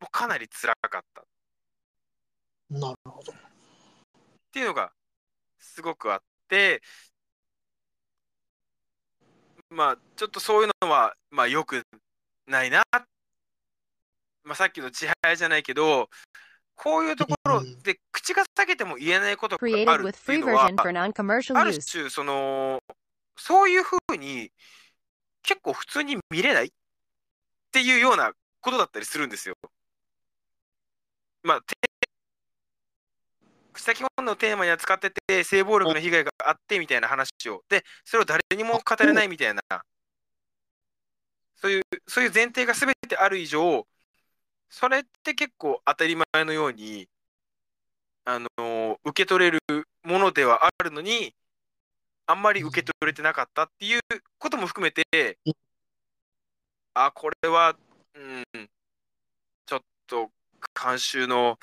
もうかなり辛かったっなるほど。ていうのがすごくあってまあちょっとそういうのはまあよくないな、まあ、さっきの千早じゃないけどこういうところうんで口が裂けても言えないことがあ Created る with ってい free うのは version for non-commercial ある.種そのそういうふうに結構普通に見れないっていうようなことだったりするんですよ。まあ、て先ほどのテーマに扱ってて性暴力の被害があってみたいな話を。でそれを誰にも語れないみたいな。そういうそういう前提が全てある以上それって結構当たり前のようにあの受け取れるものではあるのにあんまり受け取れてなかったっていうことも含めてうん。あこれは、うん、ちょっと監修の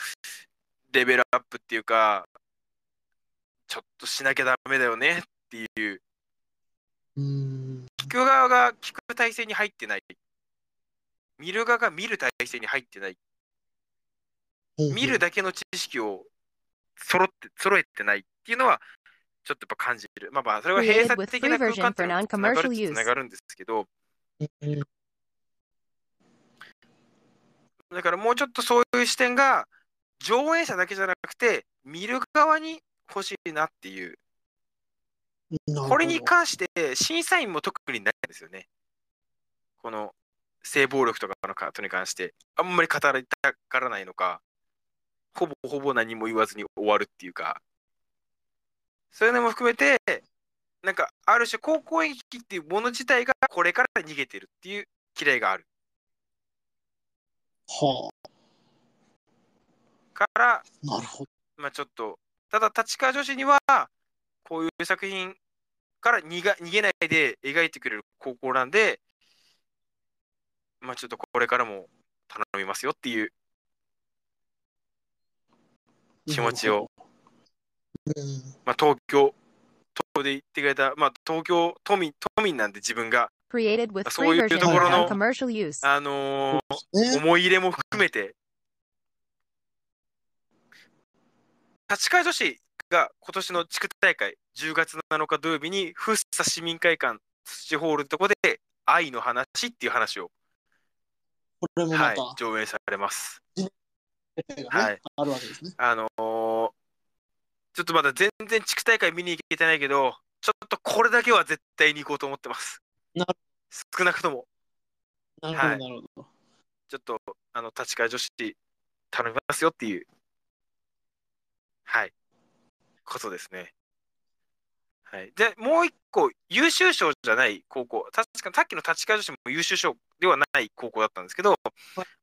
レベルアップっていうかちょっとしなきゃダメだよねっていう。うん。聞く側が聞く体制に入ってない。見る側が見る体制に入ってない。見るだけの知識を揃って揃えてないっていうのはちょっとやっぱ感じる。まあまあそれは閉鎖的な空間っていうのにつながるんですけど、うんだからもうちょっとそういう視点が上演者だけじゃなくて見る側に欲しいなっていう。これに関して審査員も特にないんですよね。この性暴力とかのことに関して。あんまり語りたがらないのか、ほぼほぼ何も言わずに終わるっていうか、そういうのも含めて、なんかある種高校演劇っていうもの自体がこれから逃げてるっていう嫌いがあるはから、あ、なるほど。まあちょっと、ただ立川女子にはこういう作品から逃が逃げないで描いてくれる高校なんで、まあちょっとこれからも頼みますよっていう気持ちを。うん。まあ、東京、東京で言ってくれた、まあ、東京都民、都民なんで自分が、Created with そう free いう version と for ころの use. あのーね。思い入れも含めて、立川女子が今年の地区大会、10月7日土曜日に、福生市民会館土ホールってとこで、愛の話っていう話を、これもはい上演されます。はいあるわけですね。あのーちょっとまだ全然地区大会見に行けてないけど、ちょっとこれだけは絶対に行こうと思ってます。なる少なくとも、なるほど、はい。なるほど。ちょっと、あの、立川女子頼みますよっていう、はい、ことですね。はい。で、もう一個、優秀賞じゃない高校、確かにさっきの立川女子も優秀賞ではない高校だったんですけど、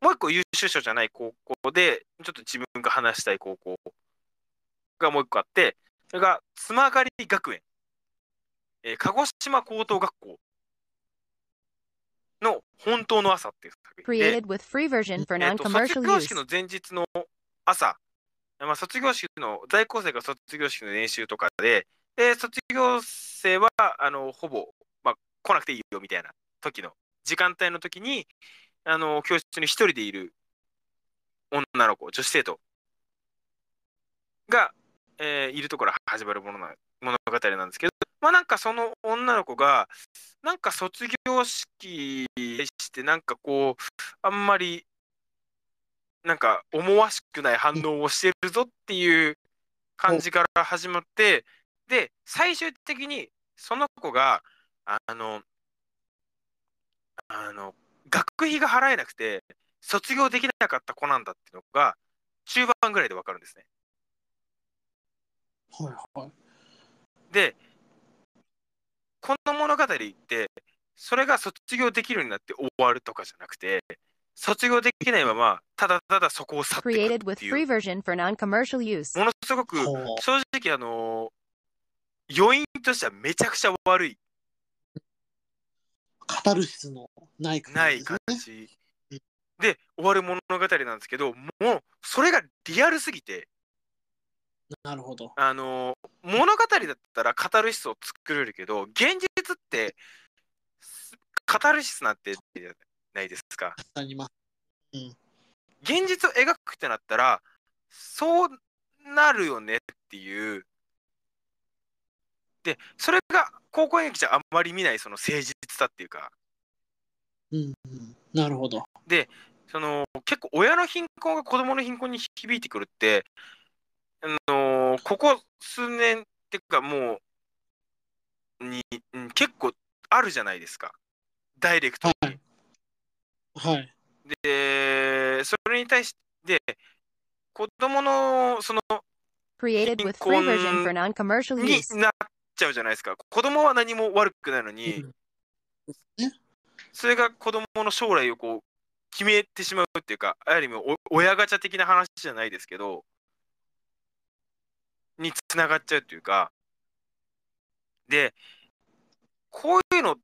もう一個優秀賞じゃない高校で、ちょっと自分が話したい高校がもう一個あって、それが、つまがり学園、えー鹿児島高等学校の本当の朝っていう作品で、えーと卒業.式の前日の朝、まあ、卒業式の在校生が卒業式の練習とかで、で卒業生はあのほぼ、まあ、来なくていいよみたいな時の時間帯の時にあの教室に一人でいる女の子、女子生徒が、えーいるところ始まるものな物語なんですけど、まあなんかその女の子が、なんか卒業式して、なんかこう、あんまり、なんか思わしくない反応をしてるぞっていう感じから始まって、で、最終的にその子が、あの、あの、学費が払えなくて、卒業できなかった子なんだっていうのが、中盤ぐらいでわかるんですね。はいはい。で、この物語って、それが卒業できるようになって終わるとかじゃなくて、卒業できないまま、ただただそこを去ってい Created く with っていう。Free version for non-commercial use. ものすごく正直あの余韻としてはめちゃくちゃ悪い。カタルシスのない感じないですね。感じ。うん。で終わる物語なんですけどもうそれがリアルすぎてなるほど。あの物語だったらカタルシスを作れるけど現実ってカタルシスなんてないですか？あります。現実を描くってなったらそうなるよねっていうでそれが高校演劇じゃあんまり見ないその誠実さっていうかうんうん。なるほど。その結構親の貧困が子供の貧困に響いてくるってあのここ数年っていうかもうにうん結構あるじゃないですかダイレクトに。はいはい。でそれに対して子供のその Created with free version for non-commercial に.なっちゃうじゃないですか。子供は何も悪くないのに、うんねそれが子供の将来をこう決めてしまうっていうか、ある意味お親ガチャ的な話じゃないですけど、につながっちゃうっていうか、で、こういうのっ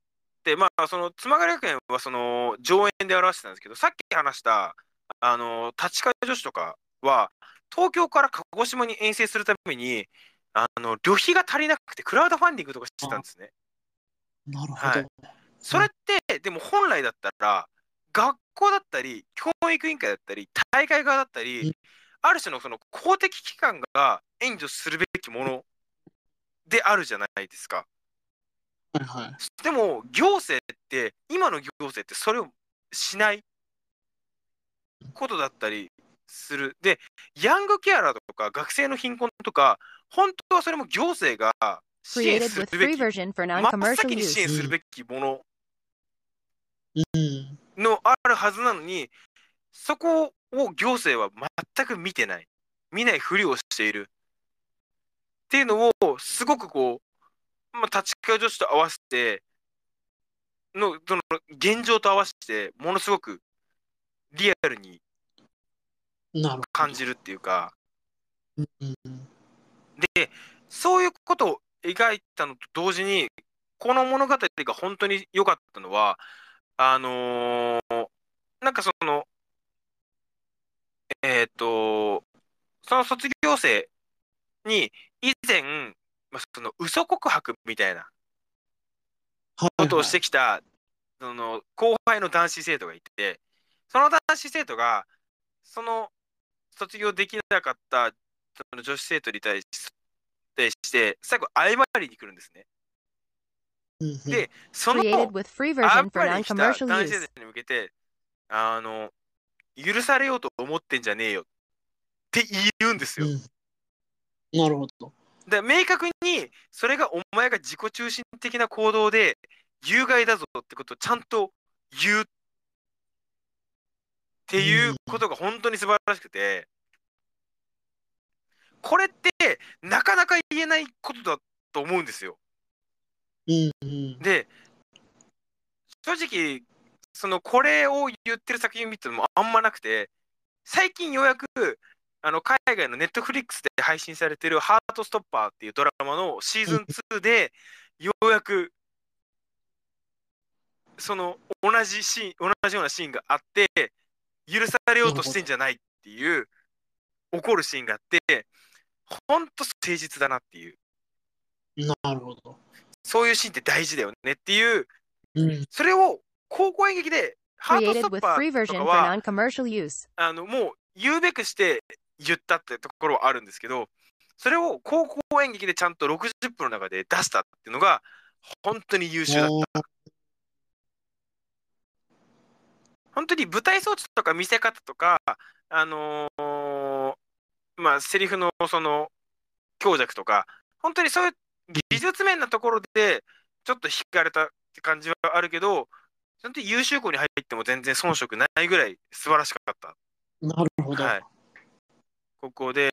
て、まあ、その、つまがり学園はその上演で表してたんですけど、さっき話した、あの、立川女子とかは、東京から鹿児島に遠征するために、あの、旅費が足りなくて、クラウドファンディングとかしてたんですね。なるほど。はいそれって、でも本来だったら、学校だったり、教育委員会だったり、大会側だったうりん、ある種のその公的機関が援助するべきものであるじゃないですか。はいはい。でも、行政って、今の行政ってそれをしないことだったりする。で、ヤングケアラーとか学生の貧困とか、本当はそれも行政が支援するべき、真っ先に支援.するべきものうん。のあるはずなのに、そこを行政は全く見てない。見ないふりをしている。っていうのを、すごくこう、まあ、立川女子と合わせて、の、その、現状と合わせて、ものすごくリアルに。感じるっていうか。で、そういうことを描いたのと同時に、この物語が本当に良かったのは、あのーなんかその、その卒業生に以前、まあ、その嘘告白みたいなはいことをしてきた、その後輩の男子生徒がいて、その男子生徒が、その卒業できなかったその女子生徒に対し対して、最後、謝りに来るんですね。で、その謝りに来た男子生.徒に向けて、あの、許されようと思ってんじゃねえよって言うんですよ。うんなるほど。で明確にそれがお前が自己中心的な行動で有害だぞってことをちゃんと言うっていうことが本当に素晴らしくてこれってなかなか言えないことだと思うんですよ。うんうん。で正直そのこれを言ってる作品見てもあんまなくて最近ようやくあの海外のネットフリックスで配信されてる「ハートストッパー」っていうドラマのシーズン2でようやくその同じシーン同じようなシーンがあって許されようとしてんじゃないっていう怒るシーンがあってほんと誠実だなっていうなるほど。そういうシーンって大事だよねっていううん。それを高校演劇でハートストッパーとかは.あのもう言うべくして言ったってところはあるんですけどそれを高校演劇でちゃんと60分の中で出したっていうのが本当に優秀だった。本当に舞台装置とか見せ方とかあのーまあセリフのその強弱とか本当にそういう技術面なところでちょっと引かれたって感じはあるけど本当に優秀校に入っても全然遜色ないぐらい素晴らしかった。なるほど。はい、ここで、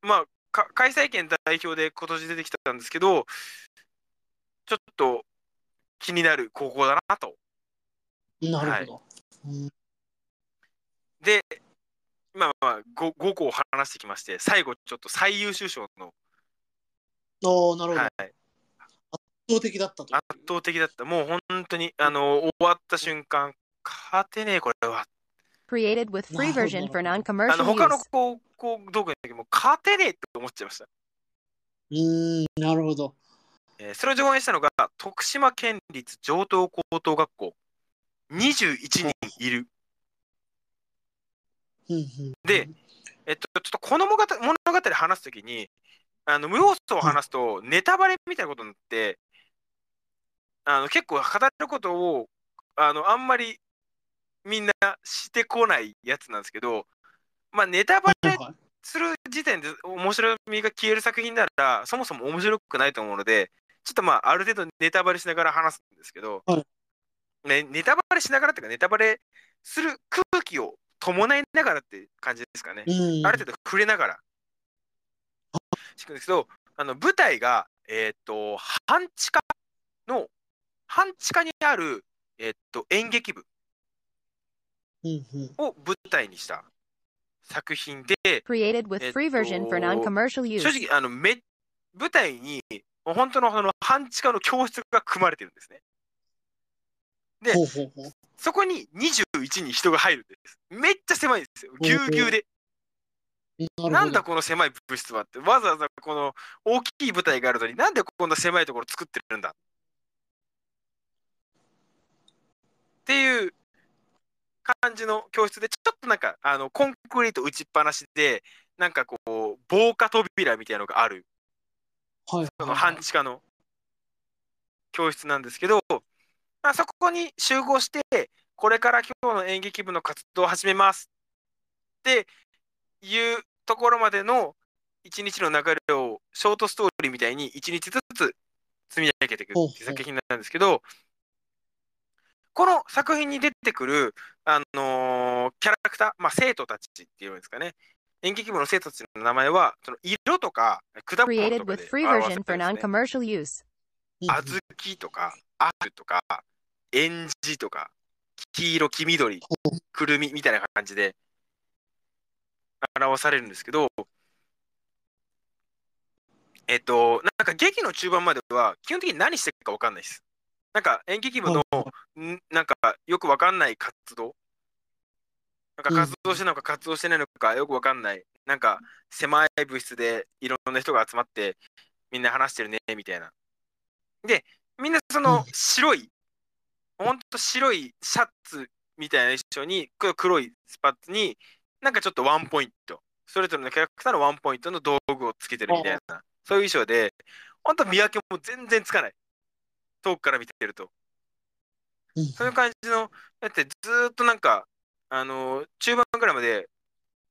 まあ、か開催権代表で今年出てきたんですけど、ちょっと気になる高校だなと。なるほど。うんで、今は 5, 5校話してきまして、最後、ちょっと最優秀賞の、おーなるほど。はい、圧倒的だったと。圧倒的だった。もう本当に、あの終わった瞬間、勝てねえ、これは。Created with free version for あ non-commercial の他の.高校どこにも勝てねえって思っちゃいました。うーん、なるほど。えーそれを上演したのが徳島県立上東高等学校21人いる、で、えっと、ちょっとこの物語物語話すときにあの無要素を話すとネタバレみたいなことになってあの結構語ることをあのあんまりみんなしてこないやつなんですけどまあネタバレする時点で面白みが消える作品ならそもそも面白くないと思うのでちょっとまあある程度ネタバレしながら話すんですけど、はい。ね、ネタバレしながらっていうかネタバレする空気を伴いながらって感じですかね、うん。ある程度触れながら。しくんですけどあの舞台がえっ、と半地下の半地下にある、えっと演劇部を舞台にした作品で Created with free version for non-commercial 正 use. 直あのめ舞台に本当のその半地下の教室が組まれてるんですね。でほうほうほう。そこに21人人が入るんです。めっちゃ狭いんですよ。ぎゅうぎゅうで。なんだこの狭い部室はって。わざわざこの大きい舞台があるのになんでこんな狭いところ作ってるんだっていう感じの教室でちょっとなんかあのコンクリート打ちっぱなしでなんかこう防火扉みたいなのがある。はいその半地下の。教室なんですけど、まあ、そこに集合して、これから今日の演劇部の活動を始めますっていうところまでの一日の流れをショートストーリーみたいに一日ずつ積み上げていくっていう。作品なんですけど、この作品に出てくる、あのーキャラクター、まあ、生徒たちっていうんですかね、演劇部の生徒たちの名前は、その色とか果物とかで表さ version れ for てるんですね。non-commercial use. うん小豆とか、アルとか、エンジとか、黄色、黄緑、くるみみたいな感じで表されるんですけど、えっと、なんか劇の中盤までは基本的に何してるか分かんないです。なんか演劇部の、んなんかよく分かんない活動？なんか活動してるのか活動してないのかよくわかんない。なんか狭い部室でいろんな人が集まってみんな話してるねみたいな。で、みんなそうん。の白い、ほんと白いシャツみたいな衣装に黒黒いスパッツになんかちょっとワンポイント、それぞれのキャラクターのワンポイントの道具をつけてるみたいな、そういう衣装で、ほんと見分けも全然つかない。遠くから見てると。うんそういう感じの、だってずーっとなんか、あのー中盤ぐらいまで、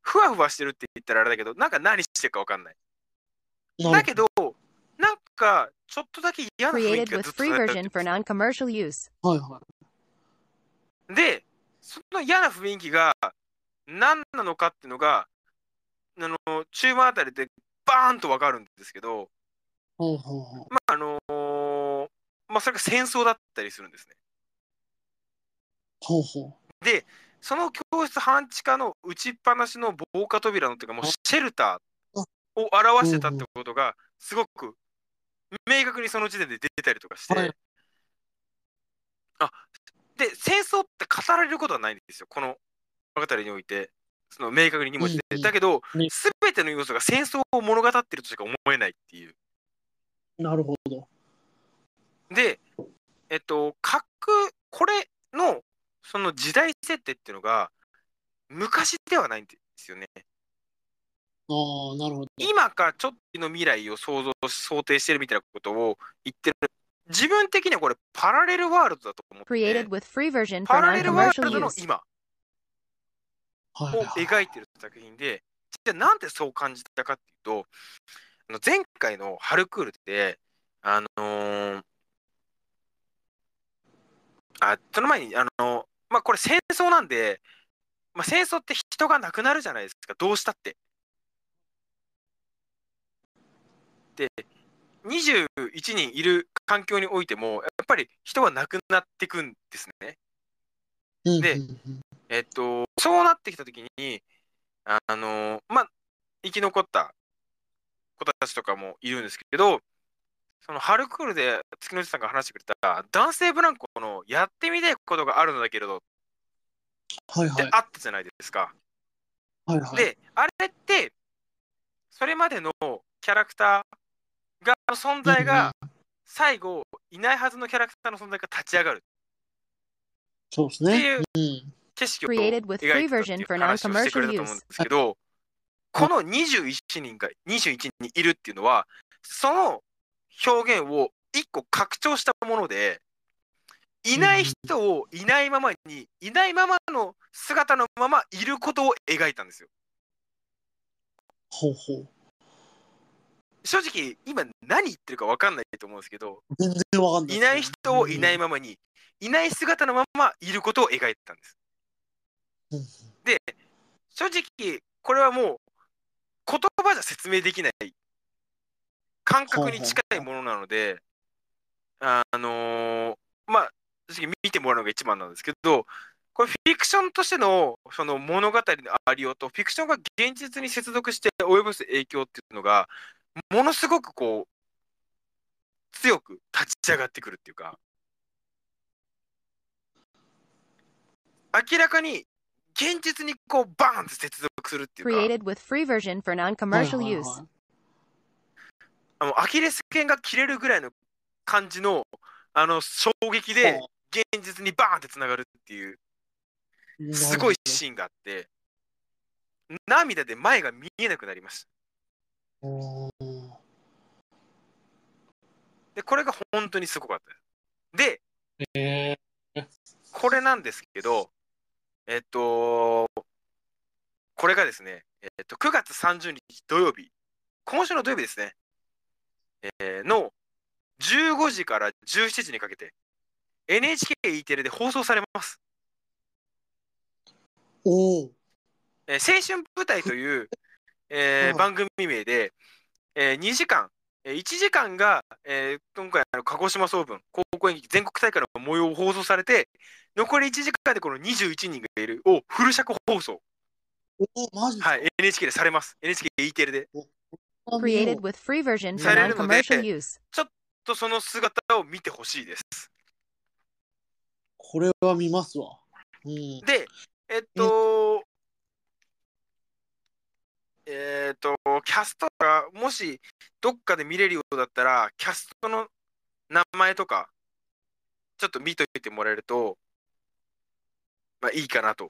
ふわふわしてるって言ったらあれだけど、なんか何してるかわかんない。だけど、なんか、ちょっとだけ嫌な雰囲 Created 気が with ずっと.はいはい。で、その嫌な雰囲気が何なのかっていうのが、あの中盤あたりでバーンとわかるんですけど、ほうほうほう。ままあ、それが戦争だったりするんですね。ほうほで、その教室半地下の打ちっぱなしの防火扉のっていうか、もうシェルターを表してたってことが、すごく明確にその時点で出てたりとかして、はいあで、戦争って語られることはないんですよ、この物語において、その明確に2文字で。だけどね、すべての要素が戦争を物語ってるとしか思えないっていう。う。なるほど。で、えっと、各、これの、その時代設定っていうのが、昔ではないんですよね。ああ、なるほど。今かちょっとの未来を想像し、想定してるみたいなことを言ってる。自分的にはこれ、パラレルワールドだと思って Created with free version パラレルワールドの.今を描いてる作品で、じゃあなんでそう感じたかっていうと、あの前回のハルクールで、あのーあ、その前に、あのーまあ、これ戦争なんで、まあ、戦争って人が亡くなるじゃないですか、どうしたって。で、21人いる環境においても、やっぱり人は亡くなっていくんですね。うんでえっと、そうなってきたときに、あのまあ、生き残った子たちとかもいるんですけど、そのハルクールで月の内さんが話してくれた男性ブランコのやってみたいことがあるのだけれどはいはい。ってあったじゃないですか。はいはい。で、あれって、それまでのキャラクターがの存在が最後いないはずのキャラクターの存在が立ち上がるそうですね。っていううん。景色を Created 描 with いて free たってい version う for 話をしてくれたと思うんですけど、この21人が21人いるっていうのは、その表現を一個拡張したもので、いない人をいないままに、いないままの姿のままいることを描いたんですよ。ほうほう。正直、今何言ってるか分かんないと思うんですけど、全然わかんない。いない人をいないままに、いない姿のままいることを描いたんです。うんで、正直、これはもう言葉じゃ説明できない感覚に近いものなので、あのーまあ、正直見てもらうのが一番なんですけど、これフィクションとしてのその物語のありようと、フィクションが現実に接続して及ぼす影響っていうのが、ものすごくこう、強く立ち上がってくるっていうか、明らかに現実にこうバーンって接続するっていうか、Created with free version for はい non-commercial はい use. はいあのアキレス腱が切れるぐらいの感じのあの衝撃で現実にバーンってつながるっていうすごいシーンがあって涙で前が見えなくなりましたでこれが本当にすごかった。でえこれなんですけどえっとこれがですね、えっと、9月30日土曜日。今週の土曜日ですね、えーの15時から17時にかけて NHKE テレで放送されます。ー、おー。えー青春舞台という、えーうん。番組名で、えー2時間、えー1時間が、えー今回あの鹿児島総文高校演劇全国大会の模様を放送されて残り1時間でこの21人がいるをフル尺放送、おーマジはい、NHK でされます。NHKE テレで Created with free version for されるので non-commercial use. とその姿を見てほしいですこれは見ますわ。うん。でえっとえっ、と、キャストがもしどっかで見れるようだったら、キャストの名前とか、ちょっと見といてもらえると、まあいいかなと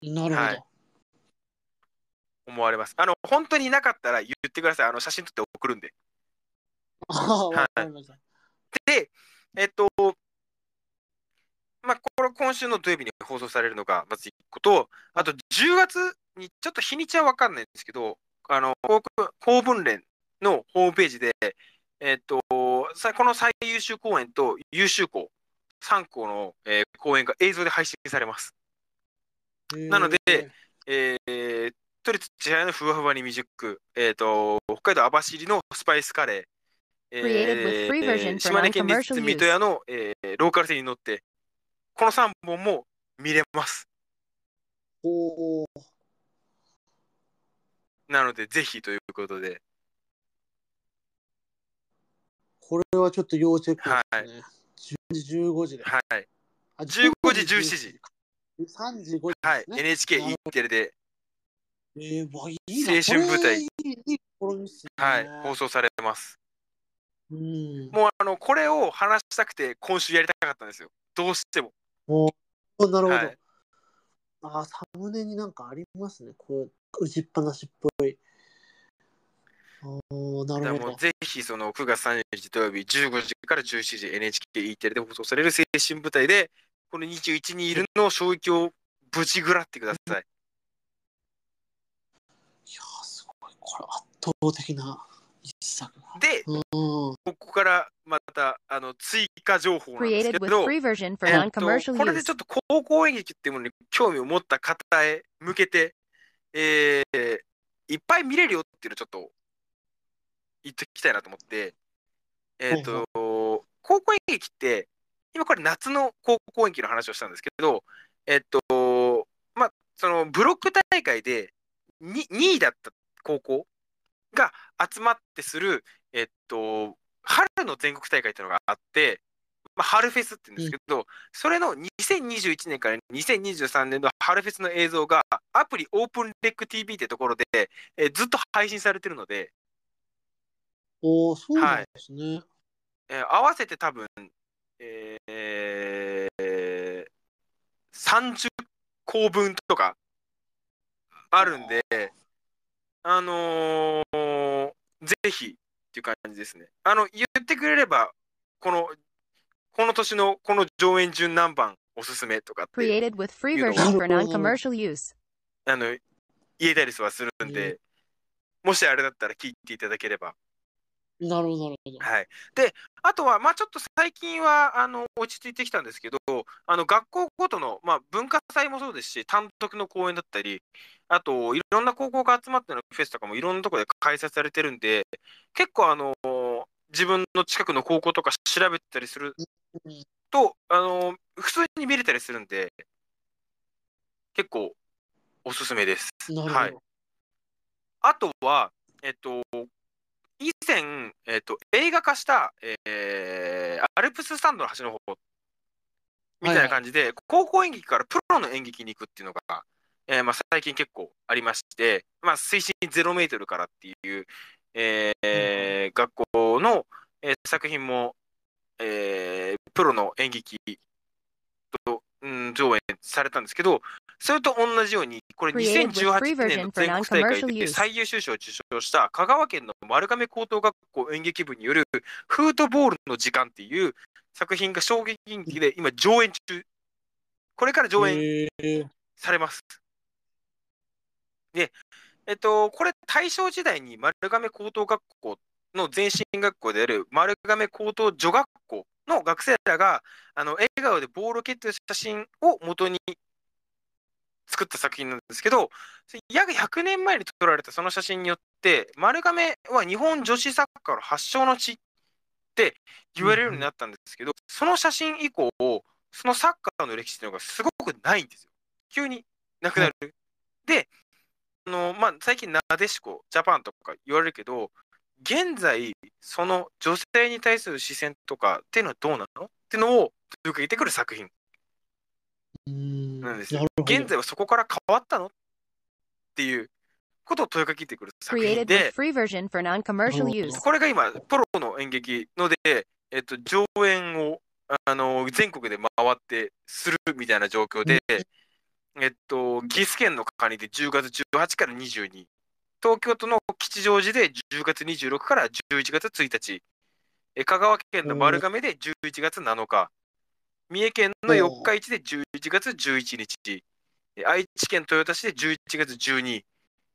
なるほど。はい思われます。あの、本当になかったら言ってください。あの、写真撮って送るんで。ああ、わかりました。で、えっと、まあ、これ今週の土曜日に放送されるのがまず1個と、あと10月に、ちょっと日にちは分かんないんですけど、あの、公公文連のホームページで、えっと、さこの最優秀公演と優秀校、3校の、えー公演が映像で配信されます。なのでえー、都立千早のふわふわに未熟、えっ、と、北海道網走のスパイスカレー、version for 島根県立水戸屋の、えーローカル線に乗って、この3本も見れます。おーなので、ぜひということで、これはちょっと要チェックですね。10時、15時で。はい、あ15時17時。3時、5時はい、ですね。NHKE テレで、えー、わいいな青春舞台。はい、放送されます。うん。もう、あの、これを話したくて、今週やりたかったんですよ。どうしても。おーなるほど。はいあー、サムネになんかありますね。こう、打ちっぱなしっぽい。おーなるほど。ぜひその9月30日土曜日15時から17時 NHKE テレで放送される青春舞台でこの21にいるの衝撃をぶちぐらってください。いやー、すごい。これ圧倒的な一作だ。でうん。ここからまたあの追加情報なんです Created け with ど、free version for えっと non-commercial これで.ちょっと高校演劇っていうものに興味を持った方へ向けて、えーいっぱい見れるよっていうのをちょっと言っておきたいなと思って、えっ、と、高校演劇って、今これ夏の高校演劇の話をしたんですけど、えっ、と、まあ、そのブロック大会で 2, 2位だった高校が集まってする、えっ、と、春の全国大会っていうのがあって、まあ、春フェスって言うんですけど、それの2021年から2023年の春フェスの映像がアプリオープンレック TV ってところで、えーずっと配信されてるので、おーそうなんですね。えー合わせて多分、えー、30校分とかあるんで、あのーぜひっていう感じですね。あの、言ってくれれば、この、この年のこの上演順何番おすすめとかって、Created with free You know. version for non-commercial use. あの、言えたりはするんで、もしあれだったら聞いていただければ。なるほど、なるほど。はい。で、あとは、まあちょっと最近は、あの、落ち着いてきたんですけど、あの、学校ごとの、まあ文化祭もそうですし、単独の公演だったり、あと、いろんな高校が集まってのフェスとかもいろんなところで開催されてるんで、結構、あの、自分の近くの高校とか調べたりするうんと、あの、普通に見れたりするんで、結構おすすめです。はい。あとは、えっと、以前、えっと、映画化した、えーアルプススタンドの端の方みたいな感じで、高校演劇からプロの演劇に行くっていうのが、えーまあ、最近結構ありまして、まあ、水深0メートルからっていう、えー学校の、えー作品も、えープロの演劇と、うん、上演されたんですけど、それと同じように、これ Created with free 2018年の全国大会で.最優秀賞を受賞した香川県の丸亀高等学校演劇部によるフートボールの時間っていう作品が衝撃劇で今上演中。これから上演されます。で、えっと、これ大正時代に丸亀高等学校の前身学校である丸亀高等女学校の学生らがあの笑顔でボールを蹴ってる写真を元に作った作品なんですけど、約100年前に撮られたその写真によって、丸亀は日本女子サッカーの発祥の地って言われるようになったんですけど、その写真以降、そのサッカーの歴史っていうのがすごくないんですよ。急になくなる。で、あのまあ、最近、なでしこ、ジャパンとか言われるけど、現在、その女性に対する視線とかっていうのはどうなの？っていうのを問いかけてくる作品うんなんです現在はそこから変わったのっていうことを問いかけてくる作品で、free version for non-commercial Oh. use. これが今、プロの演劇ので、えっと、上演をあの全国で回ってするみたいな状況で、えっと、岐阜県の管理で10月18から22、東京都の吉祥寺で10月26から11月1日、え香川県の丸亀で11月7日、三重県の四日市で11月11日、え愛知県豊田市で11月12、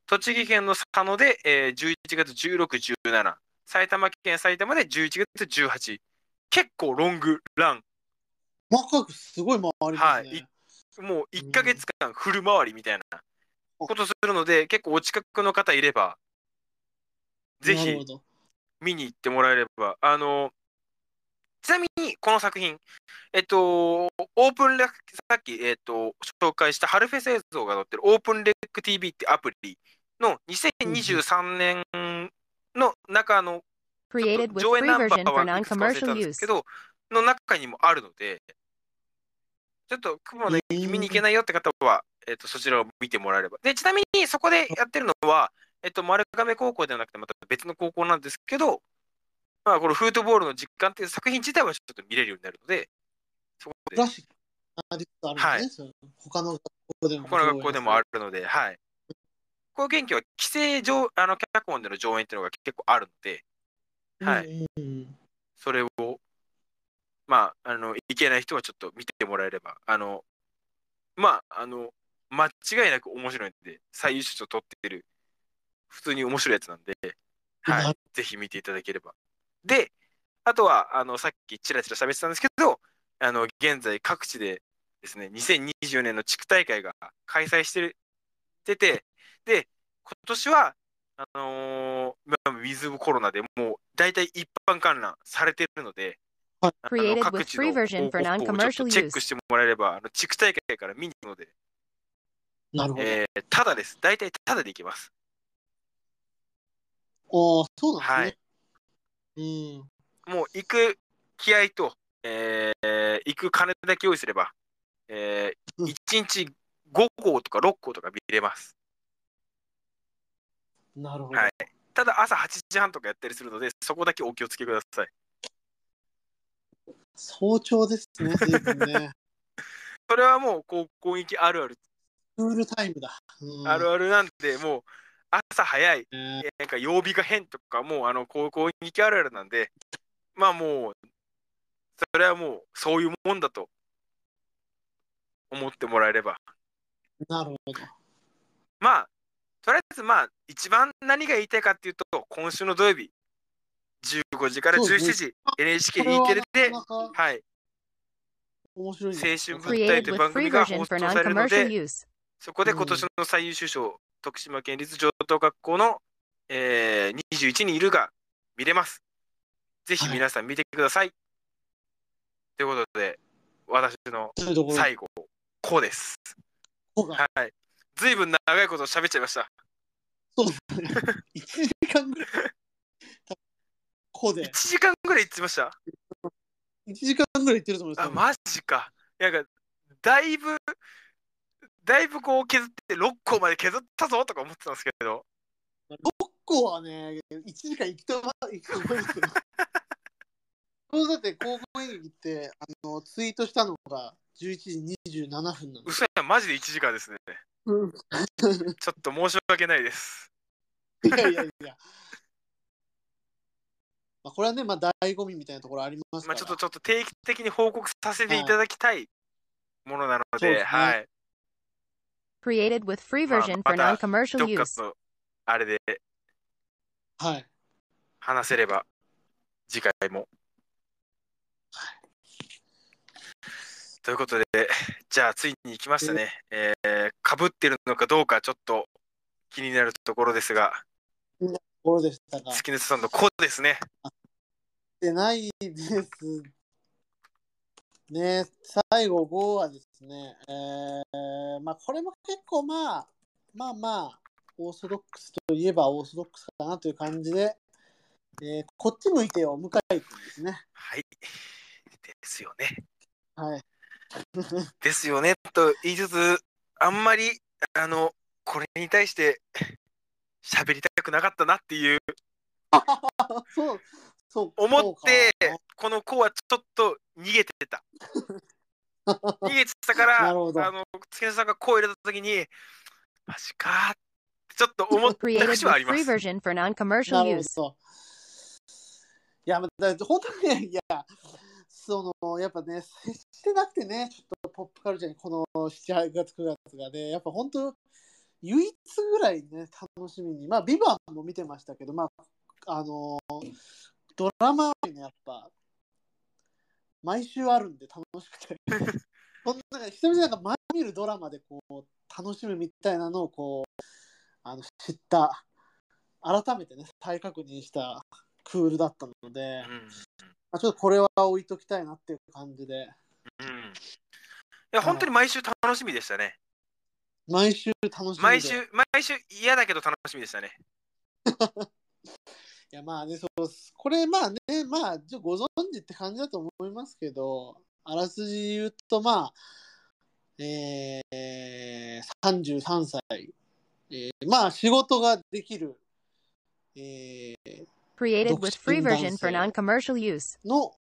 栃木県の佐野で、えー11月16、17、埼玉県埼玉で11月18、結構ロングラン、くすごい回りますね。はい。もう1ヶ月間フル回りみたいな。ことするので、結構お近くの方いれば、ぜひ見に行ってもらえれば、あの、ちなみにこの作品、えっと、オープンレック、さっき、えっと、紹介したハルフェス映像が載ってるオープンレック TV ってアプリの2023年の中の、上映ナンバーはいくつか忘れたんですけ.ど、の中にもあるので、ちょっと雲の駅見に行けないよって方は、えっと、そちらを見てもらえれば。で、ちなみにそこでやってるのは、えっと、丸亀高校ではなくて、また別の高校なんですけど、まあ、このフートボールの実感っていう作品自体はちょっと見れるようになるので、そこでクラシックなリストあるんですね。そう他の学校でも。他の学校でもあるので、はい。この研究は規制上、あの、脚本での上演っていうのが結構あるので、はいい。うんうんそれを、まあ、あの、いけない人はちょっと見てもらえれば、あの、まあ、あの、間違いなく面白いんで、最優秀賞取ってる、普通に面白いやつなんで、はないぜひ見ていただければ。で、あとは、あの、さっきちらちら喋ってたんですけど、あの、現在各地でですね、2024年の地区大会が開催してるてて、で、今年は、あのーまあウィズコロナでもう大体一般観覧されてるので、あの Created 各 with 地の free version for 報告をちょっとチェッ.クしてもらえれば、あの地区大会から見に行くので、なるほど。えー、ただです。大体ただで行けます。ああ、そうなんはいですね。うん。もう行く気合と、えー、行く金だけ用意すれば、えー、うん1日5校とか6校とか見れます。なるほど。はいただ朝8時半とかやったりするので、そこだけお気をつけください。早朝ですね、随分ね。それはもうこう攻撃あるある、クールタイムだ。うんあるあるなんで、もう朝早い、えーなんか曜日が変とか、もうあのこう攻撃あるあるなんで、まあもう、それはもうそういうもんだと思ってもらえれば。なるほど。まあ、とりあえずまあ、一番何が言いたいかっていうと、今週の土曜日、15時から17そうです時、NHK これ E はテレで、はい、面白いん青春よ物体という番組が放送されるので、use. そこで今年の最優秀賞、徳島県立城東学校の、えー、21人いるが見れます。ぜひ皆さん見てください。ということで、私の最後、こうです。はい。ずいぶん長いこと喋っちゃいました。そうですね。1時間ぐらい。こうで1時間ぐらい言ってました？1時間ぐらい行ってると思いますあ、よ。マジか。なんか、だいぶ、だいぶこう削って6個まで削ったぞとか思ってたんですけど、6個はね、1時間行くと行くと思いますよ。これだって高校演劇ってあのツイートしたのが11時27分なんです嘘やん、マジで1時間ですね。うん ちょっと申し訳ないです。いやいやいや。まあ、これはね、まあ、醍醐味みたいなところありますから。まあちょっとちょっと定期的に報告させていただきたいものなので、そうですねはい。Created with free まあ version ま for た non-commercial どっか use. のあれではい。話せれば、次回も。ということで、じゃあついに来ましたね。えー、かぶってるのかどうかちょっと気になるところですが、ところでしたが、月根さんのこうですね。でないです。ね、最後5はですね、えー、まあこれも結構まあ、まあまあ、オーソドックスといえばオーソドックスかなという感じで、えーこっち向いてよ、向井君ですね。はい。ですよね。はい。ですよねと言いつつ、あんまり、あの、これに対して喋りたくなかったなっていうそう、そう。思ってこの子はちょっと逃げてた。逃げてたからあの月下さんが声入れた時にマジかってちょっと思った節はあります。いや、まあだ本当にね、いや、その、やっぱね、接してなくてね、ちょっとポップカルチャーにこの7月、9月がね、やっぱ本当、唯一ぐらいね、楽しみに、まあ、ビバンも見てましたけど、まあ、あの、ドラマはね、やっぱ、毎週あるんで楽しくて。こんな、久々になんか前見るドラマでこう、楽しむみたいなのをこう、あの知った、改めてね、再確認したクールだったので、うん。まあ、ちょっとこれは置いときたいなっていう感じで、うん。いや本当に毎週楽しみでしたね。毎週楽しみで。毎週毎週嫌だけど楽しみでしたね いや、まあね、そうこれまあね、まあ、ちょご存知って感じだと思いますけど、あらすじ言うと、まあ、えー、33歳、えーまあ、仕事ができる、えー Created with free version for 独身男性。non-commercial use. の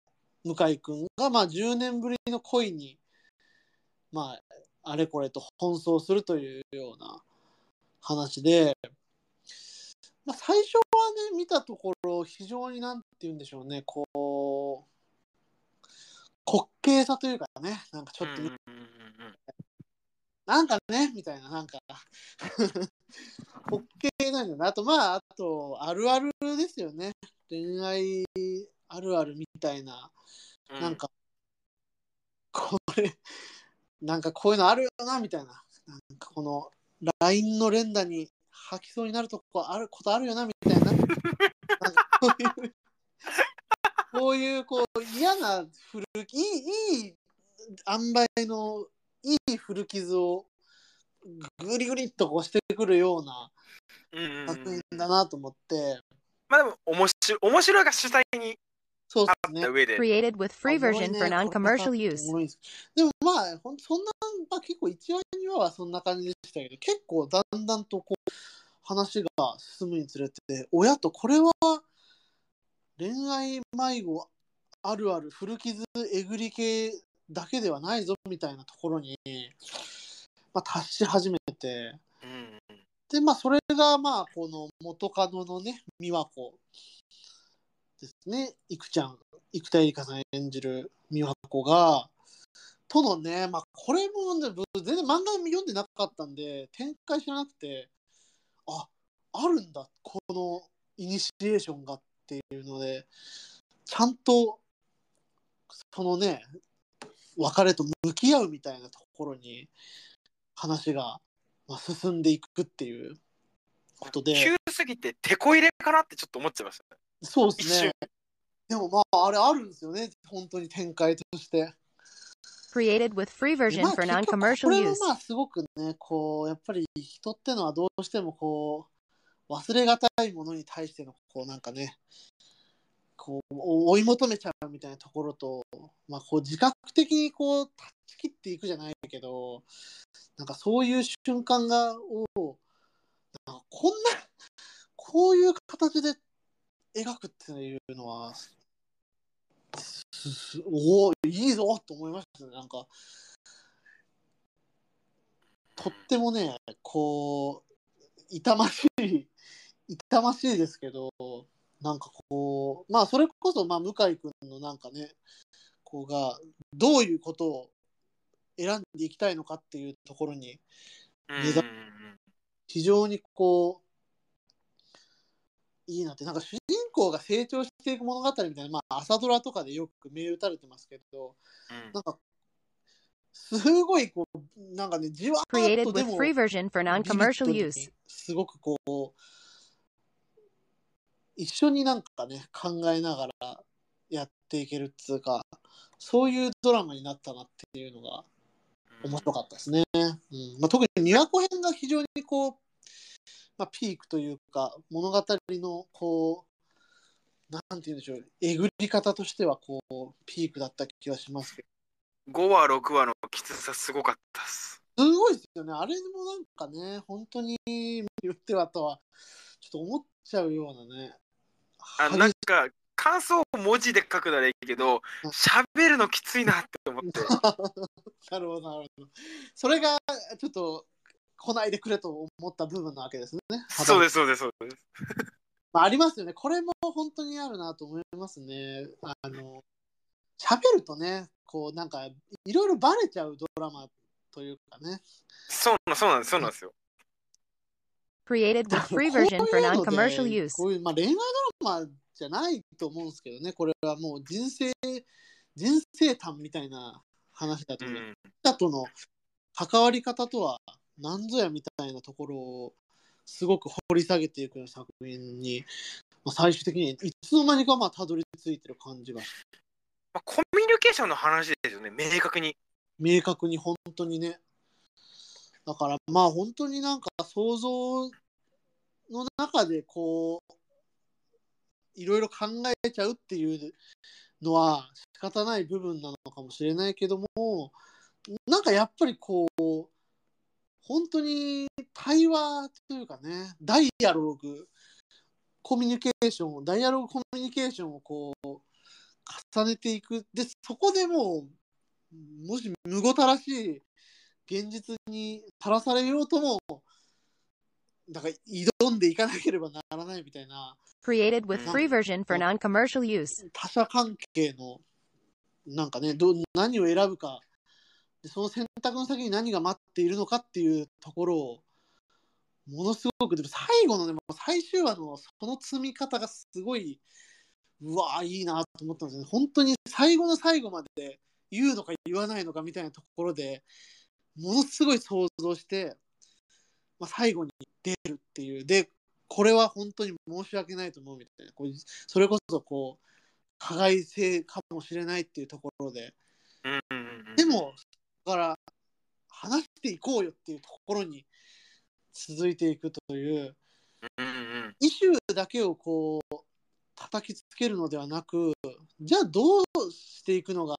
向井君が、まあ、10年ぶりの恋に、まあ、あれこれと奔走するというような話で、まあ、最初はね、見たところ、非常になんて言うんでしょうね、こう、滑稽さというかね、なんかちょっと、なんかね、みたいな、なんか、滑稽なんだな。あと、まあ、あと、あるあるですよね。恋愛あるあるみたいな。うんなんか、これ、なんかこういうのあるよな、みたいな。なんかこの、LINE の連打に吐きそうになるとこあることあるよな、みたいな。なこういう、こういう、こう、嫌な古き、いい、いい塩梅の、いい古傷を、ぐりぐりっとこうしてくるようなんうんうん作品だなと思って、まあでも面白面白いが主体にそうですね。Created with free version for non-commercial use. でもまあ、ほんそんな、まあ、結構1話2話はそんな感じでしたけど、結構だんだんとこう話が進むにつれて、親とこれは恋愛迷子あるある古傷えぐり系だけではないぞみたいなところに、まあ、達し始めて、うんうん。で、まあ、それが、まあ、この元カノのね、美和子ですね、いくちゃん、生田絵梨花さん演じる美和子が、とのね、まあ、これも、全然漫画読んでなかったんで、展開知らなくて、あ、あるんだ、このイニシエーションがっていうので、ちゃんと、そのね、別れと向き合うみたいなところに話が、まあ、進んでいくっていうことで、急すぎて手こ入れかなってちょっと思っちゃいましたそうですね。でもまあ、あれあるんですよね、本当に展開として。Created with free で version まあ for non-commercial これは use. まあすごくね、こう、やっぱり人ってのはどうしてもこう、忘れがたいものに対しての、こうなんかね、こう、追い求めちゃうみたいなところと、まあこう自覚的にこう、断ち切っていくじゃないけど、なんかそういう瞬間が、を、なんかこんな、こういう形で描くっていうのは、おお、いいぞと思いましたね、なんか。とってもね、こう、痛ましい、痛ましいですけど、なんかこう、まあ、それこそ、まあ、向井君のなんかね、こうが、どういうことを選んでいきたいのかっていうところに、非常にこう、いいなって、なんか主人公が成長していく物語みたいな、まあ、朝ドラとかでよく銘打たれてますけど、うんなんか、すごいこう、なんかね、じわーっとでも.すごくこう、一緒になんかね、考えながらやっていけるっつうか、そういうドラマになったなっていうのが面白かったですね。うんまあ、特に琵琶湖編が非常にこう、まあ、ピークというか、物語のこう、なんて言うんでしょう、えぐり方としてはこう、ピークだった気がしますけど。5話6話のきつさすごかったっすすごいですよね。あれもなんかね、本当に言ってはとは、ちょっと思っちゃうようなね。あなんか感想を文字で書くならいいけどうん喋るのきついなって思って なるほど、なるほど。それがちょっと来ないでくれと思った部分なわけですね。そうですそうですそうですまあ、ありますよね。これも本当にあるなと思いますね。あの、喋るとね、こうなんかいろいろバレちゃうドラマというかね。そうなそうなんですそうなんですよ Created with free version for non-commercial use. こういう、まあ、恋愛ドラマじゃないと思うんですけどね。これはもう人生、人生談みたいな話だと思う。うん人との関わり方とは何ぞやみたいなところをすごく掘り下げていくような作品に、まあ、最終的にいつの間にかまあたどり着いてる感じが。まあ、コミュニケーションの話ですよね明確に。明確に本当にね。だからまあ本当になんか想像の中でこういろいろ考えちゃうっていうのは仕方ない部分なのかもしれないけどもなんかやっぱりこう本当に対話というかねダイアログコミュニケーションをダイアログコミュニケーションをこう重ねていくでそこでもうもしむごたらしい現実にさらされようともだから挑んでいかなければならないみたいな Created with free version for non-commercial use. 他者関係のなんかねどう何を選ぶかでその選択の先に何が待っているのかっていうところをものすごくでも最後のねもう最終話のその積み方がすごいうわーいいなと思ったんですよね。本当に最後の最後まで言うのか言わないのかみたいなところでものすごい想像して、まあ、最後に出るっていう。でこれは本当に申し訳ないと思うみたいな。こうそれこそこう加害性かもしれないっていうところで。でもだから話していこうよっていうところに続いていくといううんうんイシューだけをこう叩きつけるのではなくじゃあどうしていくのが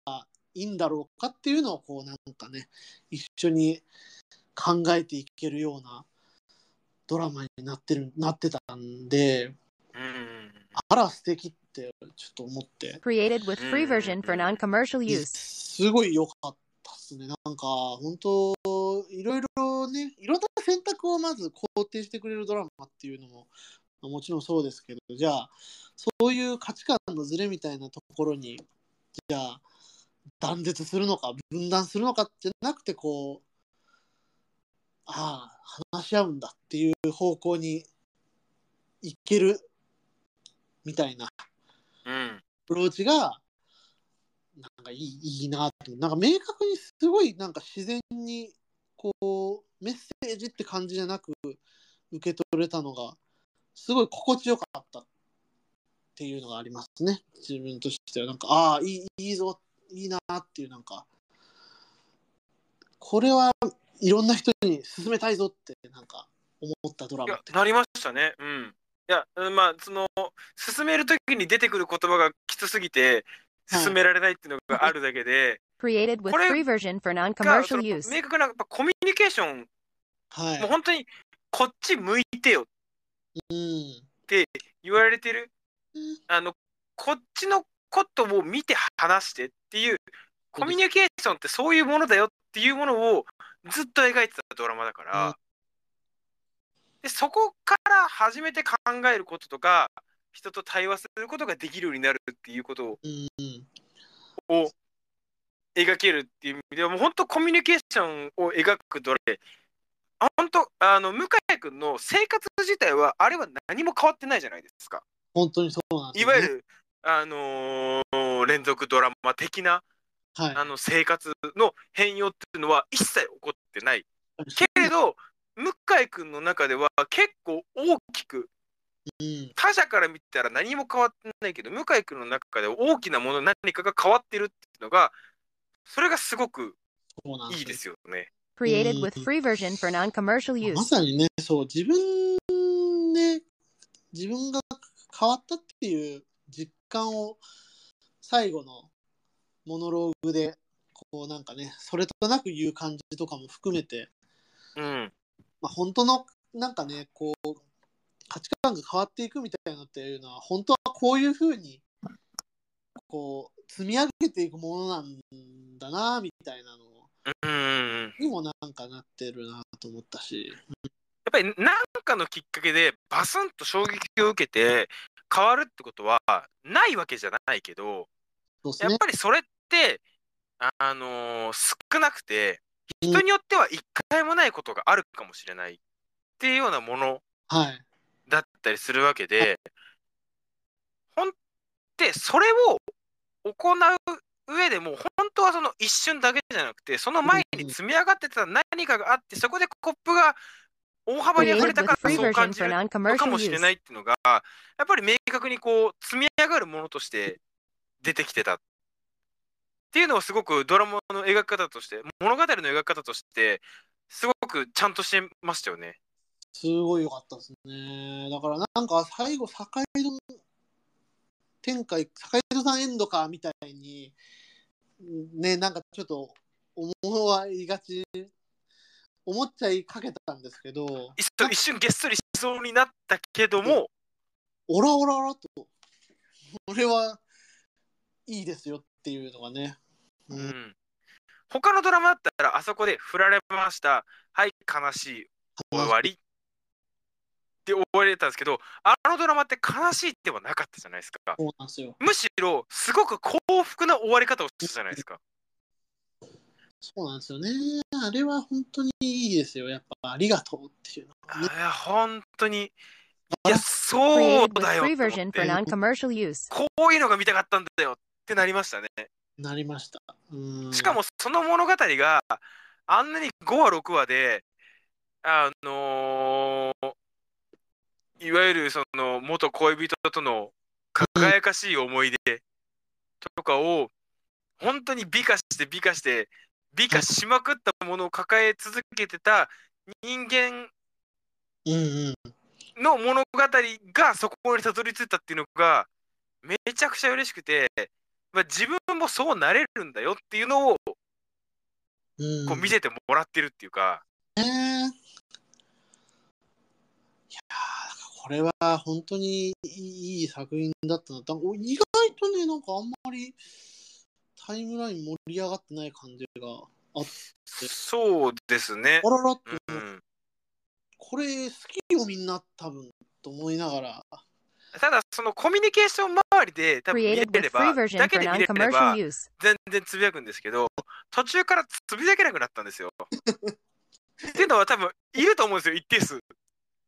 いいんだろうかっていうのをこうなんかね一緒に考えていけるようなドラマになってるなってたんでうんうんあら素敵ってちょっと思って。Created with free version for non-commercial use. すごい良かった。っすね。なんか本当いろいろねいろんな選択をまず肯定してくれるドラマっていうのもまあもちろんそうですけどじゃあそういう価値観のズレみたいなところにじゃあ断絶するのか分断するのかじゃなくてこうああ話し合うんだっていう方向にいけるみたいなうん。アプローチがかいいいいなってなんか明確にすごいなんか自然にこうメッセージって感じじゃなく受け取れたのがすごい心地よかったっていうのがありますね。自分としては。なんかああいいいいぞいいなっていうなんかこれはいろんな人に勧めたいぞってなんか思ったドラいやマなりましたね。うん。いやうんまあその進めるときに出てくる言葉がきつすぎて進められないっていうのがあるだけで、Created with これ free version for が non-commercial その use. 明確なやっぱコミュニケーションはい。もう本当にこっち向いてようん言われてる。うん。あのこっちのことを見て話してっていうコミュニケーションってそういうものだよっていうものをずっと描いてたドラマだから、うん。でそこから初めて考えることとか人と対話することができるようになるっていうことうんを描けるっていう意味ではもう本当コミュニケーションを描くドラマであ本当あの向井君の生活自体はあれは何も変わってないじゃないですか。本当にそうなんですよねいわゆる、あのー連続ドラマ的なはいあの生活の変容っていうのは一切起こってない。けれど向井君の中では結構大きくうん他者から見たら何も変わってないけど向井君の中では大きなもの何かが変わってるっていうのがそれがすごくいいですよね。Created with free version for non-commercial ま use. さにね、そう、自分で、自分が変わったっていう実感を最後のモノローグで、こうなんかね、それとなく言う感じとかも含めて、うん。まあ、本当のなんかね、こう、価値観が変わっていくみたいなのっていうのは本当はこういうふうにこう積み上げていくものなんだなみたいなの。にもなんかなってるなと思ったし、やっぱり何かのきっかけでバスンと衝撃を受けて変わるってことはないわけじゃないけど、ね。やっぱりそれって、あのー少なくて、うん人によっては一回もないことがあるかもしれないっていうようなもの。はいだったりするわけで、ほんってそれを行う上でも本当はその一瞬だけじゃなくてその前に積み上がってた何かがあってそこでコップが大幅に溢れたからそう感じるのかもしれ.ないっていうのがやっぱり明確にこう積み上がるものとして出てきてたっていうのをすごくドラマの描き方として物語の描き方としてすごくちゃんとしてましたよね。すごい良かったですね。だからなんか最後坂井戸展開坂井戸さんエンドかみたいにねなんかちょっと思わいがち思っちゃいかけたんですけど。一瞬げっそりしそうになったけども、オラオラオラと。これはいいですよっていうのがね、う、うんん、他のドラマだったらあそこで振られました。はい悲しい。終わりって終わりだったんですけどあのドラマって悲しいではなかったじゃないですか。そうなんですよ。むしろすごく幸福な終わり方をしたじゃないですか。そうなんですよね。あれは本当にいいですよ。やっぱありがとうっていうの。がね本当にいやそうだよ.こういうのが見たかったんだよってなりましたね。なりました。うん。しかもその物語があんなに5話6話であのーいわゆるその元恋人との輝かしい思い出とかを本当に美化して美化して美化しまくったものを抱え続けてた人間の物語がそこにたどり着いたっていうのがめちゃくちゃ嬉しくて、まあ、自分もそうなれるんだよっていうのをこう見せてもらってるっていうか、ねいやーこれは本当にいい作品だったな意外とねなんかあんまりタイムライン盛り上がってない感じがあそうですね。あららって、うん、これ好きよみんな多分と思いながらただそのコミュニケーション周りで多分見れればだけで見れれば.全然つぶやくんですけど途中からつぶやけなくなったんですよ。っていうのは多分いると思うんですよ一定数。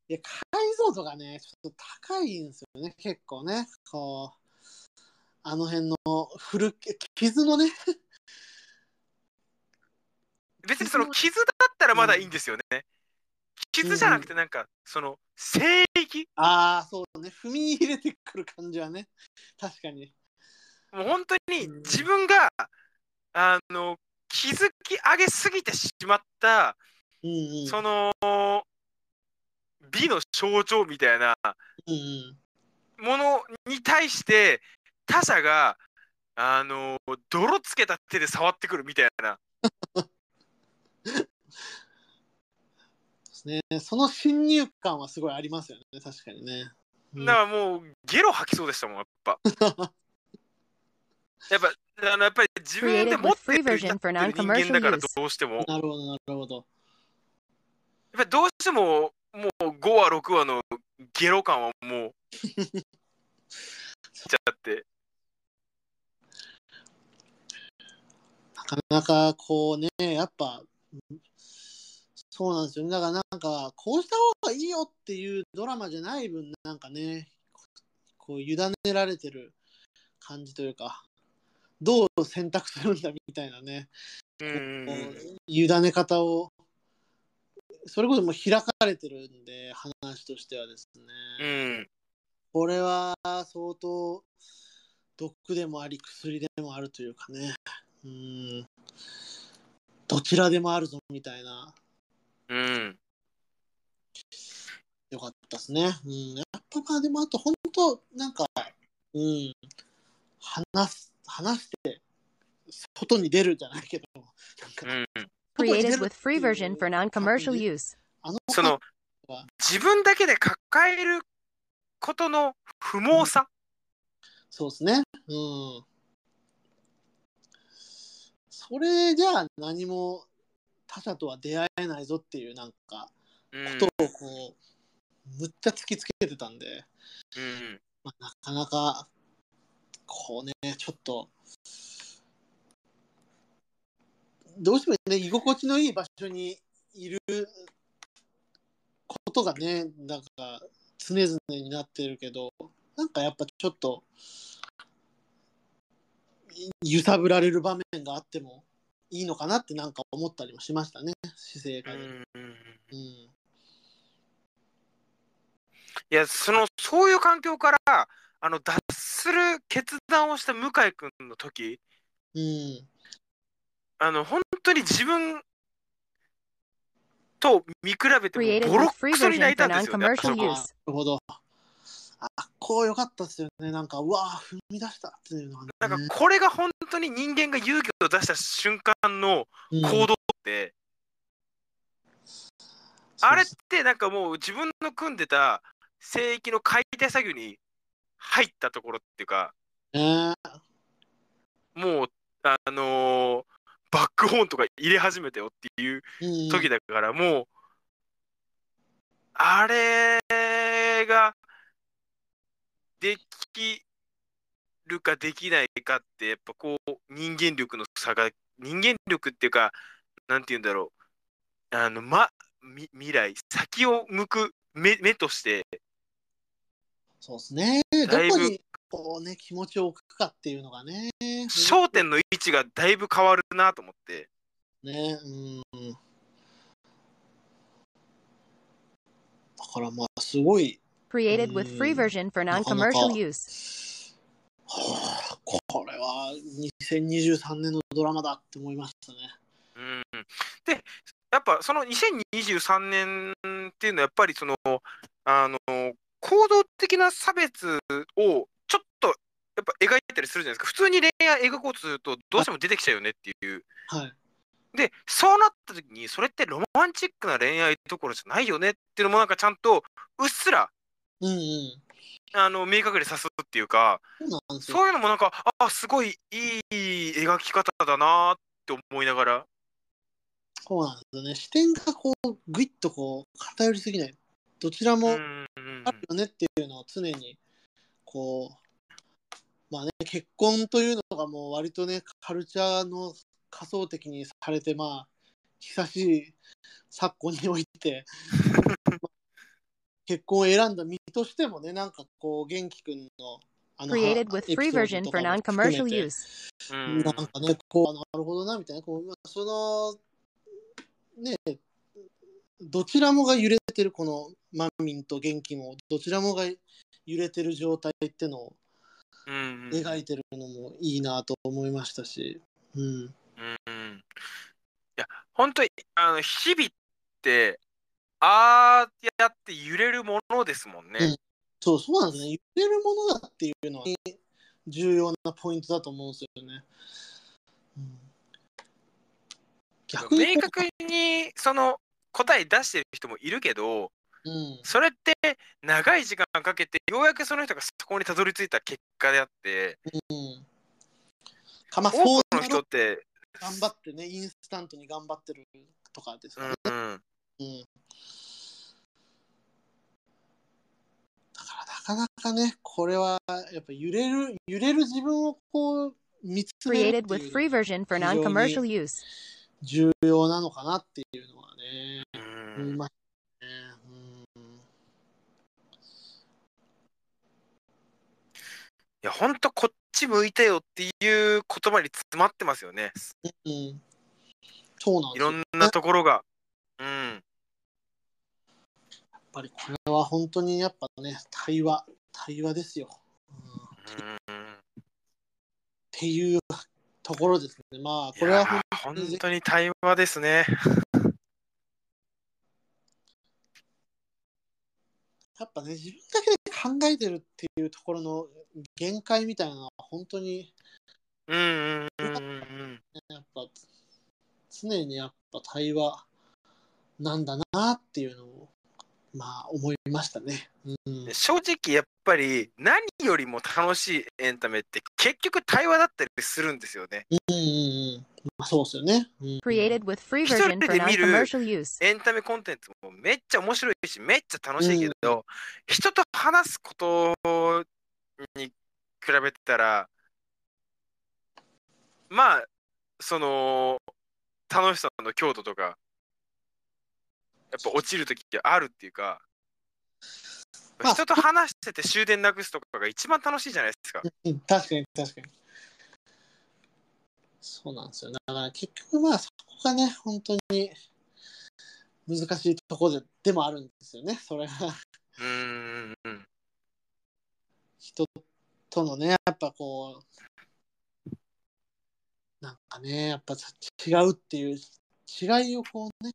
いや解像度がねちょっと高いんですよね結構ね。こうあの辺の古け傷のね。別にその傷だったらまだいいんですよね。傷じゃなくてなんかその聖域。ああそうね。踏み入れてくる感じはね。確かに。もう本当にうん。自分があの築き上げすぎてしまったうんうん。その美の象徴みたいなものに対して他者があの泥つけた手で触ってくるみたいなね。その侵入感はすごいありますよね、確かにね。うんだからもうゲロ吐きそうでしたもんやっぱ やっぱあのやっぱり自分で持 with ってる人間だから.どうしてもやっなるほど、なるほど。ぱりどうしてももう5話6話のゲロ感はもうちゃってなかなかこうね、やっぱ、うんそうなんですよね。だからなんか、こうした方がいいよっていうドラマじゃない分、なんかね、こう委ねられてる感じというか、どう選択するんだみたいなね、うんこう委ね方を、それこそもう開かれてるんで、話としてはですね。うん。これは相当毒でもあり薬でもあるというかね。うん。どちらでもあるぞみたいな。うん。よかったですね、うん、やっぱまあでもあと本当なんかうん。話す話して外に出るじゃないけどなんかうん Created る with free version for non-commercial use. あのそのは。自分だけで抱えることの不毛さ、そうですね。うん。それじゃあ何も他者とは出会えないぞっていうなんかうんことをこう、むっちゃ突きつけてたんで、うんまあ、なかなかこうねちょっとどうしてもね居心地のいい場所にいることがねなんか常々になってるけどなんかやっぱちょっとい揺さぶられる場面があってもいいのかなってなんか思ったりもしましたね姿勢がうん。うん。いやそのそういう環境からあの脱する決断をした向井君の時うんあの本当に自分と見比べてもボロクソに泣いたんですよね。なるほど。あこう良かったですよね。なんか、うわー踏み出したっていうのはね。なんかこれが本当に人間が勇気を出した瞬間のうん行動って、あれってなんかもう自分の組んでた聖域の解体作業に入ったところっていうか、そうねもう、あのーバックホーンとか入れ始めたよっていううん。時だから、もう、あれができるかできないかって、やっぱこう、人間力の差が、人間力っていうか、なんて言うんだろう、あの、ま、み未来、先を向く目目として、そうですね。どだいぶこにこうね、気持ちを置くかっていうのがね。焦点の位置がだいぶ変わるなと思って。ね。うん。だからまあ、すごい、Created with free version for non-commercial use. はあ、これは2023年のドラマだって思いましたね。うん、でやっぱその2023年っていうのはやっぱりそのあの行動的な差別をやっぱ描いたりするじゃないですか普通に恋愛描こうとするとどうしても出てきちゃうよねっていうはい。でそうなった時にそれってロマンチックな恋愛どころじゃないよねっていうのもなんかちゃんとうっすらうんうん。あの明確にさすっていうかそういうのもなんかあすごいいい描き方だなって思いながらそうなんですよね。視点がこう、ぐいっとこう、偏りすぎない。どちらも、あるよねっていうのを常にこうまあね結婚というのがもう割とねカルチャーの仮想的にされてまあ久しい昨今において 結婚を選んだ身としてもねなんかこう元気くんのあの Created エ with free version と for non-commercial use. うんなんかね、こう、なるほどな、みたいな、こう、まあその、ね、どちらもが揺れてる、このマミンと元気も、どちらもが揺れてる状態ってのをうんうん描いてるのもいいなと思いましたし、うん。うんうんいや本当にあの日々ってああやって揺れるものですもんね。うんそう、そうなんですね。揺れるものだっていうのは、重要なポイントだと思うんですよね。うん、逆に明確にその答え出してる人もいるけどうん、それって長い時間かけてようやくその人がそこにたどり着いた結果であってうん。かまあ、多そうくの人って、頑張ってね、インスタントに頑張ってるとかですうんかね。うん、うん。だからなかなかね、これはやっぱ揺れる、揺れる自分をこう見つめるっ Created て with いう free version for non-commercial use. 重要なのかなっていうのはね、うん思いましたね。うん。いや本当こっち向いてよっていう言葉に詰まってますよねうん。そうなん。いろんなところが。うんやっぱりこれは本当にやっぱね、対話、対話ですよ。うん、っうんていうところですね。まあ、これは本当に対話ですね。やっぱね、自分だけで考えてるっていうところの限界みたいなのは本当に、うんうんうんうんうん。やっぱ常にやっぱ対話なんだなっていうのをまあ思いましたね。うん、正直やっぱり何よりも楽しいエンタメって結局対話だったりするんですよね。うんうんうん。まあそうですよね。うん、Created with free 一 version 人 for で見る non-commercial use. エンタメコンテンツもめっちゃ面白いしめっちゃ楽しいけど、人と話すことに比べたらまあその楽しさの強度とかやっぱ落ちる時があるっていうか、まあ人と話してて終電なくすとかが一番楽しいじゃないですか。うん、確かに確かに。そうなんですよ。だから結局まあそこがね、本当に難しいところででもあるんですよね。それがうーんうん人とのね、やっぱこう、なんかね、やっぱ違うっていう違いをこうね、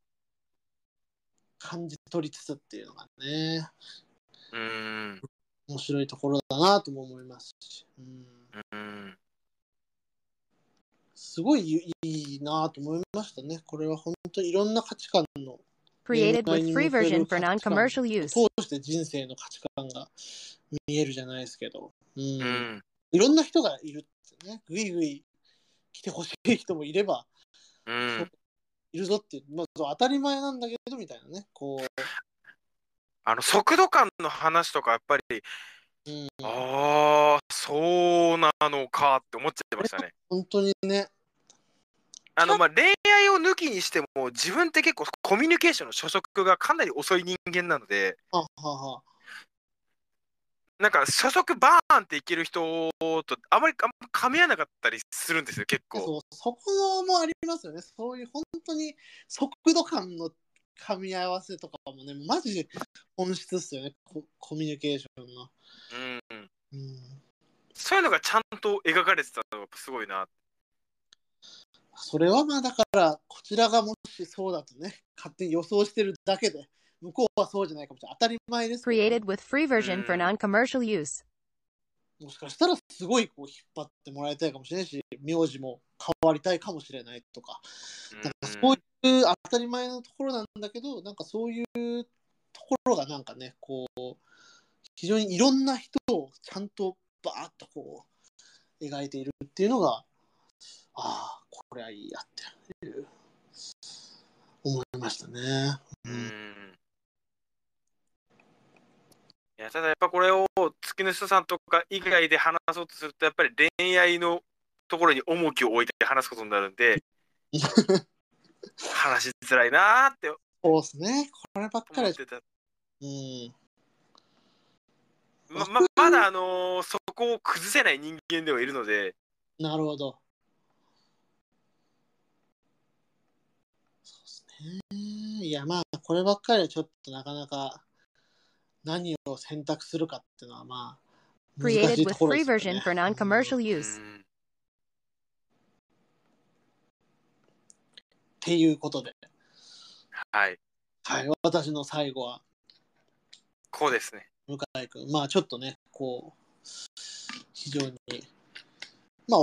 感じ取りつつっていうのがね、うーん面白いところだなとも思いますし。うんうんすごいいいなと思いましたね。これは本当にいろんな価値観の Created with free version for non-commercial use. 通して人生の価値観が見えるじゃないですけど、うん。うん。いろんな人がいるってね、ぐいぐい来てほしい人もいれば、うん。いるぞっていう、まあ、当たり前なんだけどみたいなね、こあの速度感の話とかやっぱりう、うん、ああそうなのかって思っちゃいましたね。本当にね、あのまあ恋愛を抜きにしても自分って結構コミュニケーションの初速がかなり遅い人間なのではははなんか初速バーンっていける人とあまりあんま噛み合わなかったりするんですよ結構。そうそこもありますよね、そういう本当に速度感の噛み合わせとかもね、マジで本質っすよね、ココミュニケーションの。うん、うんそういうのがちゃんと描かれてたのがすごいな。それはまあだからこちらがもしそうだとね勝手に予想してるだけで向こうはそうじゃないかもしれない。当たり前です Created with free version for non-commercial use. もしかしたらすごいこう引っ張ってもらいたいかもしれないし名字も変わりたいかもしれないとか。なんかそういう当たり前のところなんだけどなんかそういうところがなんかねこう非常にいろんな人をちゃんとバーッとこう描いているっていうのがああこれはいいやっていう思いましたね。ううんんいやただやっぱこれを月の人さんとか以外で話そうとするとやっぱり恋愛のところに重きを置いて話すことになるんで 話しづらいなーってそうですね。こればっかりは、思ってた。うん。まままだあのーそこを崩せない人間ではいるので。なるほど。そうですね。いや、まあ、こればっかりはちょっとなかなか何を選択するかっていうのは、まあ、難し Created い with ところ free ですよ version ね for non-commercial う use. んっていうことで、はい。はい、私の最後は。こうですね向井君。まあ、ちょっとね、こう、非常に、まあ、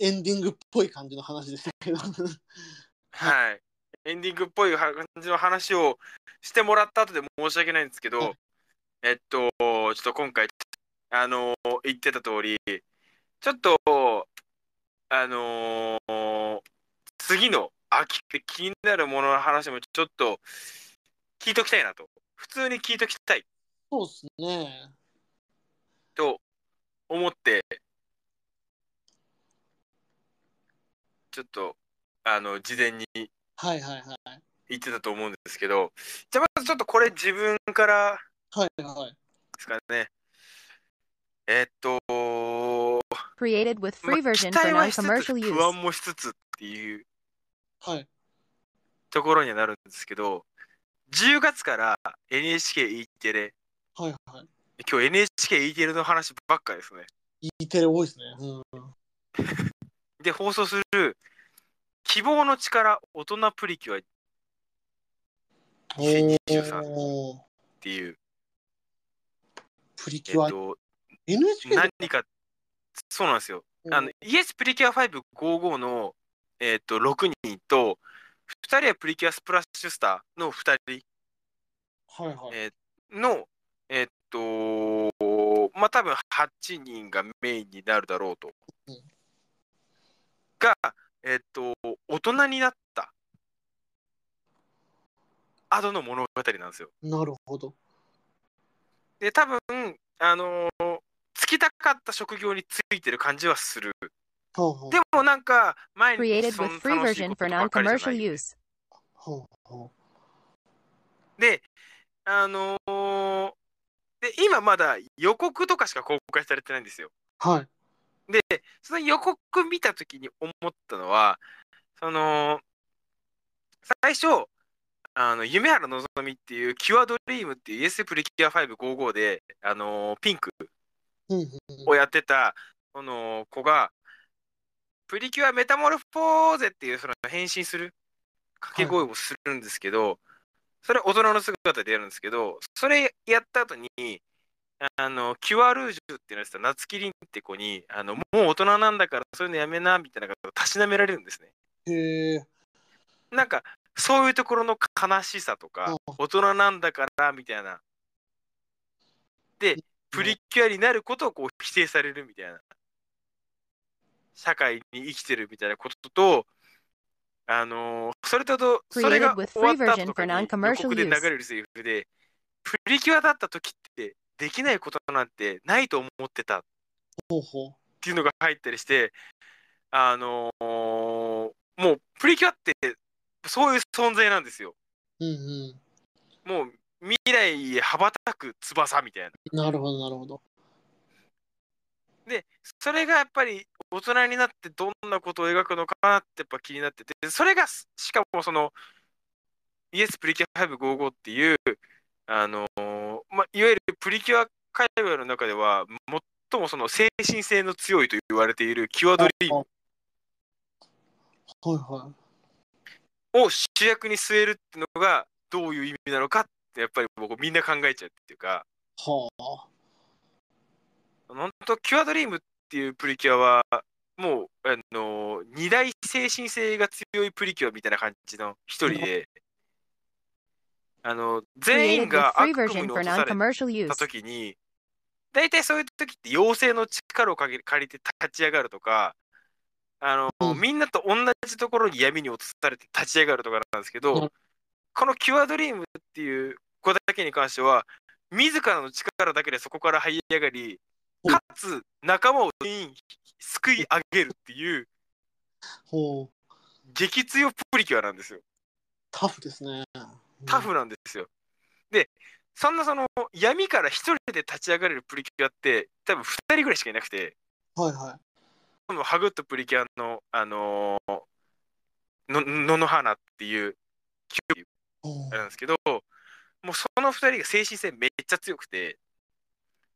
エンディングっぽい感じの話でしたけど。はいエンディングっぽい感じの話をしてもらった後で申し訳ないんですけど、はいえっとちょっと今回あのー言ってた通りちょっとあのー次の秋って気になるものの話もちょっと聞いときたいなと普通に聞いときたいそうですね。と思ってちょっとあの事前にはいはいはい。言ってたと思うんですけどじゃあまずちょっとこれ自分からはいはい。ですかねえっと Created with まあ free 期 version 待 for non-commercial 不安 use. もしつつっていうはい。ところにはなるんですけど10月から NHKE テレはいはい。今日 NHKE テレの話ばっかですね。E テレ多いですね。うん。で放送する希望の力大人プリキュア。っ2023おー。ていう、プリキュア、えっと、NHK で何かそうなんですよ。あのイエスプリキュア555の、えっと6人と2人はプリキュアスプラッシュスターの2人はいはい。えーの、えーっと、まあ多分8人がメインになるだろうとうん。が、えーっと、大人になった後の物語なんですよ。なるほど。で、多分、あのーつきたかった職業についてる感じはする。ほうほうでもなんか、毎日 Created そん with な free 楽しい version こ for とばっかりじゃ non-commercial ないうほで、あのーで、今まだ予告とかしか公開されてないんですよ。う。はい。で、その予告見たときに思ったのは、その、最初、あの夢原のぞみっていう、キュアドリームっていう ES プリキュア555で、あのーピンクうんうんをやってた、その子が、プリキュアメタモルフォーゼっていうその変身する掛け声をするんですけど、それ大人の姿でやるんですけど、それやった後に、あの、キュアルージュっていうのをやってた夏木凛って子に、あの、もう大人なんだからそういうのやめな、みたいなことをたしなめられるんですね。へえ。なんか、そういうところの悲しさとか、うん大人なんだから、みたいな。で、プリキュアになることをこう否定されるみたいな。社会に生きてるみたいなことと、あのーそれとと、それが Created with 終わ free った後 version とに予 non-commercial 告で流.れるセリフで、プリキュアだった時ってできないことなんてないと思ってたっ。ていうのが入ったりして、あのーもうプリキュアってそういう存在なんですよ。うんうん。もう未来へ羽ばたく翼みたいな。なるほど、なるほど。で、それがやっぱり大人になってどんなことを描くのかなってやっぱ気になってて、それがしかもその、イエスプリキュア555っていう、あのーまあ、いわゆるプリキュア界隈の中では、最もその精神性の強いと言われているキュアドリームはいはを主役に据えるっていうのがどういう意味なのかって、やっぱり僕みんな考えちゃうっていうか、い。はあ。本当キュアドリームっていうプリキュアはもうあの二大精神性が強いプリキュアみたいな感じの一人で、あの全員が悪夢に落とされた.時に大体そういう時って妖精の力を借りて立ち上がるとかあの、うんみんなと同じところに闇に落とされて立ち上がるとかなんですけど、うんこのキュアドリームっていう子だけに関しては自らの力だけでそこから這い上がりうんかつ仲間を全員救い上げるっていうほう。激強プリキュアなんですよタフですね。タフなんですよでそんなその闇から一人で立ち上がれるプリキュアって多分2人ぐらいしかいなくてはいはこのハグッとプリキュアのあのーの野の花っていうキュい。ほうあれなんですけどもうその2人が精神性めっちゃ強くて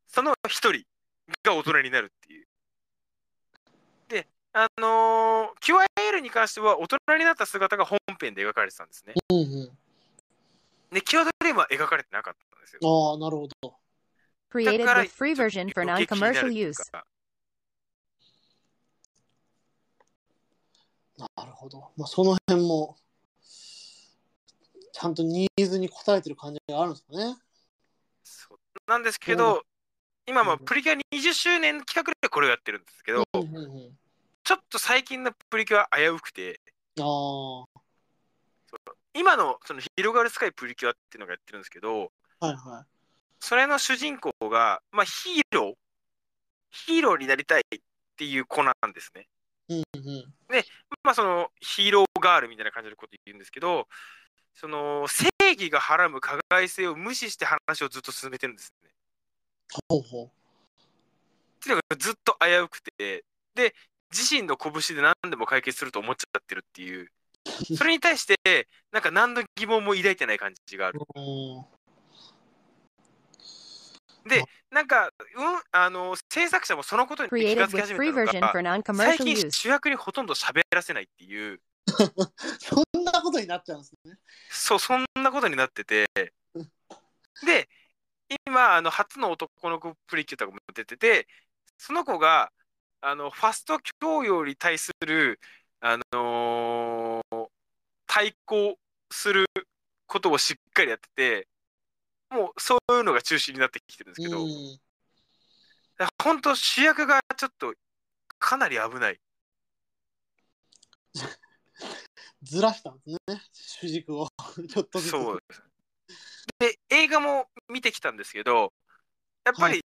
その1人が大人になるっていうであのーキュアエールに関しては大人になった姿が本編で描かれてたんですねうんうん。でキュアドリームは描かれてなかったんですよああ、なるほど。Created with free version for non-commercial use. かなるほど。まあ、その辺も、ちゃんとニーズに応えてる感じがあるんですかね。そうなんですけど、今もうんプリキュア20周年の企画でこれをやってるんですけど、うんうんうん。ちょっと最近のプリキュア危うくて、今のその広がるスカイプリキュアっていうのがやってるんですけど、いはそれの主人公が、まあ、ヒーロー、ヒーローになりたいっていう子なんですね。い。うんうん。まあ、そのヒーローガールみたいな感じのこと言うんですけど、その正義がはらむ加害性を無視して話をずっと進めてるんですね。ほうほっていうのがずっと危うくて、で、自身の拳で何でも解決すると思っちゃってるっていう、それに対して、なんか何の疑問も抱いてない感じがある。で、なんか、うん、あの、制作者もそのことに気がつき始めたのが、最近.主役にほとんど喋らせないっていう、そんなことになっちゃうんですね。そう、そんなことになってて、で、今、あの、初の男の子プリキュアとかも出てて、その子が、あの、ファスト教養に対する、あのー対抗することをしっかりやってて、もうそういうのが中心になってきてるんですけど、うん。本当主役がちょっとかなり危ない。ずらしたんですね、主軸を。ちょっとずつ。そうです。で、映画も見てきたんですけど、やっぱり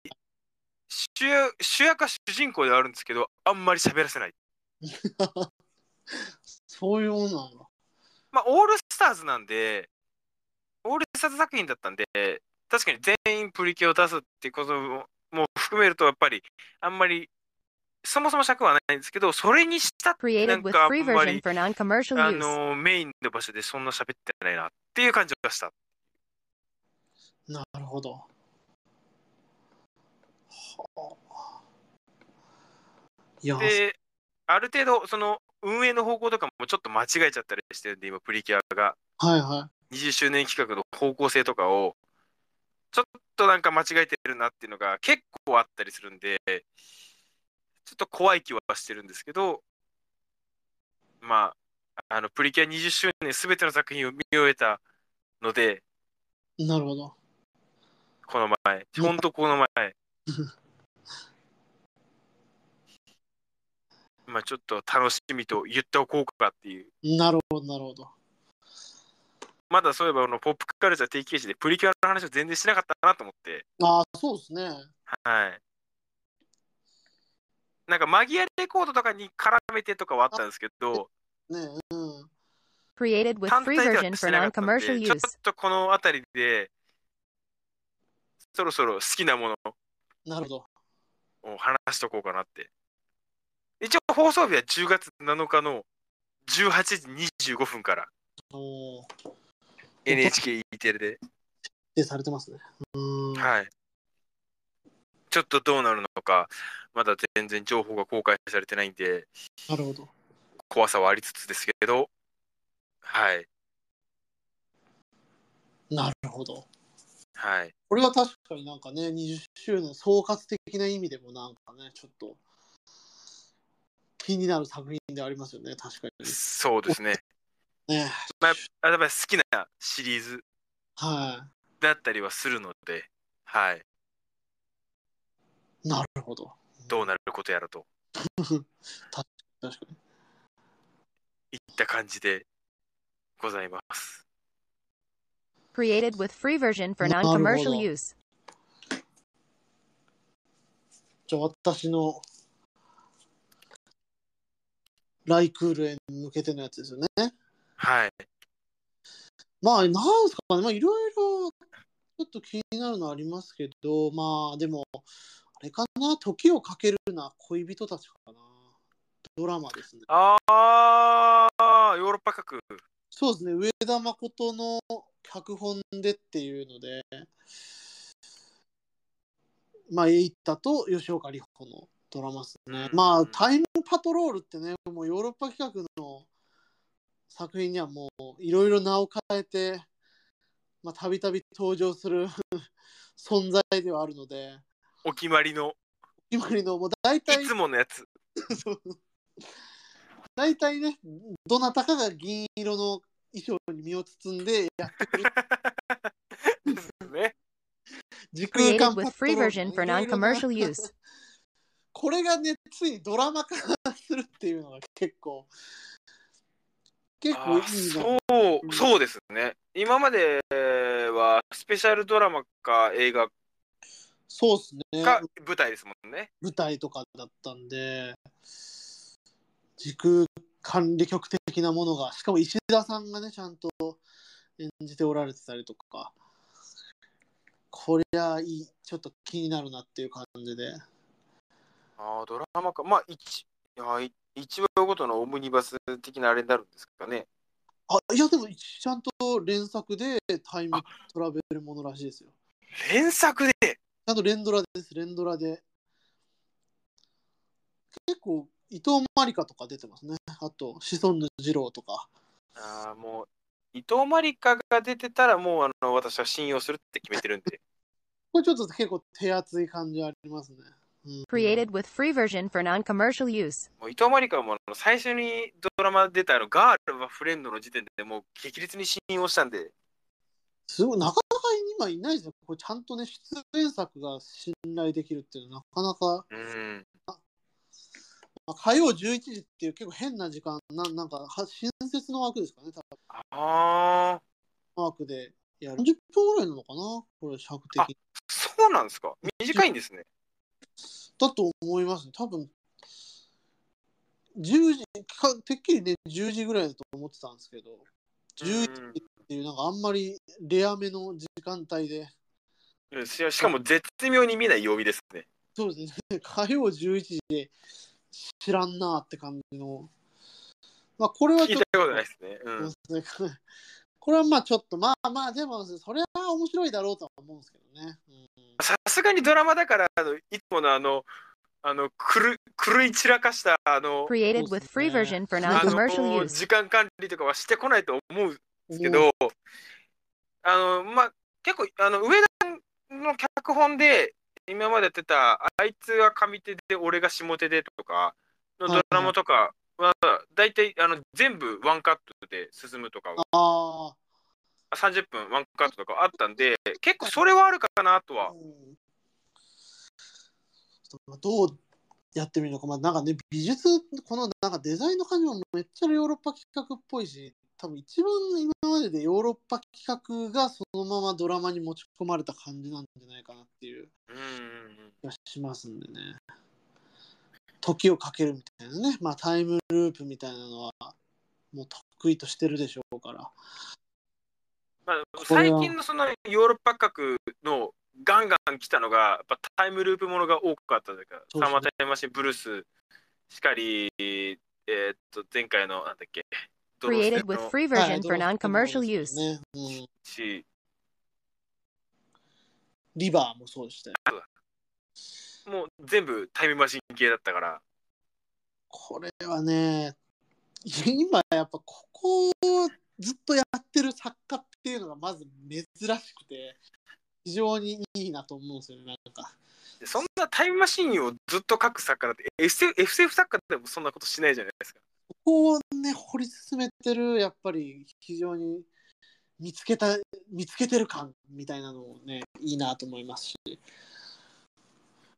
主役主役は主人公ではあるんですけど、あんまり喋らせない。そういうものなんだ。まあ、オールスターズなんで、オールスターズ作品だったんで、確かに全員プリキュアを出すっていうこともも含めると、やっぱりあんまり、そもそも尺はないんですけど、それにしたってなんかあんまり、あ.のメインの場所でそんな喋ってないなっていう感じがした。なるほど。はあ。いや、で、ある程度、その運営の方向とかもちょっと間違えちゃったりしてるんで、今、プリキュアがはいは20周年企画の方向性とかを、ちょっとなんか間違えてるなっていうのが結構あったりするんで、ちょっと怖い気はしてるんですけど、まあ、あのプリキュア20周年すべての作品を見終えたので、い。なるほど。この前、ほんとこの前、まあちょっと楽しみと言っておこうかっていう。なるほど、なるほど。まだそういえばあのポップカルチャー定期記事でプリキュアの話を全然しなかったなと思って、ああ、そうですね。はい。なんかマギアレコードとかに絡めてとかはあったんですけど、ねうん。Created with 単 free 体で version はし for てなかったんで、non-commercial ちょっ use. とこの辺りで、そろそろ好きなものなるほど。を話しとこうかなって。一応放送日は10月7日の18時25分から NHKE テレで、でされてますね。うん。はい。ちょっとどうなるのか、まだ全然情報が公開されてないんで、なるほど。怖さはありつつですけど、はい。なるほど。はい。これは確かになんかね、20周年総括的な意味でもなんかね、ちょっと気になる作品でありますよね、確かに。そうですね。ね。あやっぱり好きなシリーズはだったりはするので、はい。い。なるほど。どうなることやらと 確かに。いった感じでございます。Created with free version for non-commercial use. じゃあ私のライクールへ向けてのやつですよね。はい。まあ、なんですかね、まあ、いろいろちょっと気になるのありますけど、まあ、でも、あれかな、時をかけるな恋人たちかな。ドラマですね。あー、ヨーロッパ各。そうですね、上田誠の脚本でっていうので、まあ、エイタと吉岡里帆のドラマですね。まあ、タイムパトロールってね、もうヨーロッパ企画の作品にはもういろいろ名を変えて、まあ、たびたび登場する 存在ではあるので、お決まりの、今りのもう大体いつものやつ。大体ね、どなたかが銀色の衣装に身を包んでやってくる ですね。時空間パ use. これがね、ついドラマ化するっていうのが結構、結あ構いい。そう、そうですね。今まではスペシャルドラマか映画そうですね。か舞台ですもんね。舞台とかだったんで、時空管理局的なものが、しかも石田さんがね、ちゃんと演じておられてたりとか、こりゃいい、ちょっと気になるなっていう感じで。ああ、ドラマか。まあ、一いやい一話ごとのオムニバス的なあれになるんですかね。あ、いや、でも、ちゃんと連作でタイムトラベルものらしいですよ。連作で？ちゃんと連ドラです、連ドラで。結構、伊藤まりかとか出てますね。あと、シソンヌ二郎とか。ああ、もう、伊藤まりかが出てたら、もうあの私は信用するって決めてるんで。これちょっと結構手厚い感じありますね。うん、Created with free version for non-commercial use. もう伊藤まりかはも最初にドラマ出たあのガールはフレンドの時点でもう激烈に信用したんで、すごい、なかなか今いないですよ。これちゃんとね、出演作が信頼できるっていうのはなかなか、うん。まあ、火曜11時っていう結構変な時間、ななんかは新設の枠ですかね、多分ああ、枠でやる。40分ぐらいなのかなこれ、尺的に。そうなんですか。短いんですね。だと思いますね。多分10時か、てっきりね、10時ぐらいだと思ってたんですけど、11時っていう、なんかあんまりレアめの時間帯で、しかも絶妙に見ない曜日ですね。そうですね、火曜11時で知らんなって感じの、まあ、これはちょった聞いことないですね。うん。これはまあちょっと、まあまあ、でも、それは面白いだろうとは思うんですけどね。うんさすがにドラマだから、あのいつものあの、あの、狂い狂い散らかした、あの、Created with free version for あ non-commercial の use. 時間管理とかはしてこないと思うんですけど、あの、まあ、結構、あの、上田の脚本で、今までやってた、あいつが上手で、俺が下手でとか、のドラマとかは、大体、あの、全部ワンカットで進むとか、あ30分ワンカットとかあったんで、結構それはあるかなとあ、は。どうやってみるのか、まあ、なんかね、美術、このなんかデザインの感じもめっちゃヨーロッパ企画っぽいし、多分一番今まででヨーロッパ企画がそのままドラマに持ち込まれた感じなんじゃないかなっていう気がしますんでね。時をかけるみたいなね、まあタイムループみたいなのはもう得意としてるでしょうから。まあ、れ最は近のそのヨーロッパ角のガンガン来たのが、やっぱタイムループものが多かったというか、サーマータイムマシンブルースしかり、えーっと、前回の、なんだっけ、Created with の free はい version for non-commercial ね use. リバーもそうでしたよ。もう全部タイムマシン系だったから、これはね、今やっぱここをずっとやってる作家っていうのがまず珍しくて、非常にいいなと思うんですよね、なんか。でそんなタイムマシンをずっと書く作家だって SF, SF 作家でもそんなことしないじゃないですか。ここをね、掘り進めてる、やっぱり非常に見つけた、見つけてる感みたいなのもね、いいなと思いますし。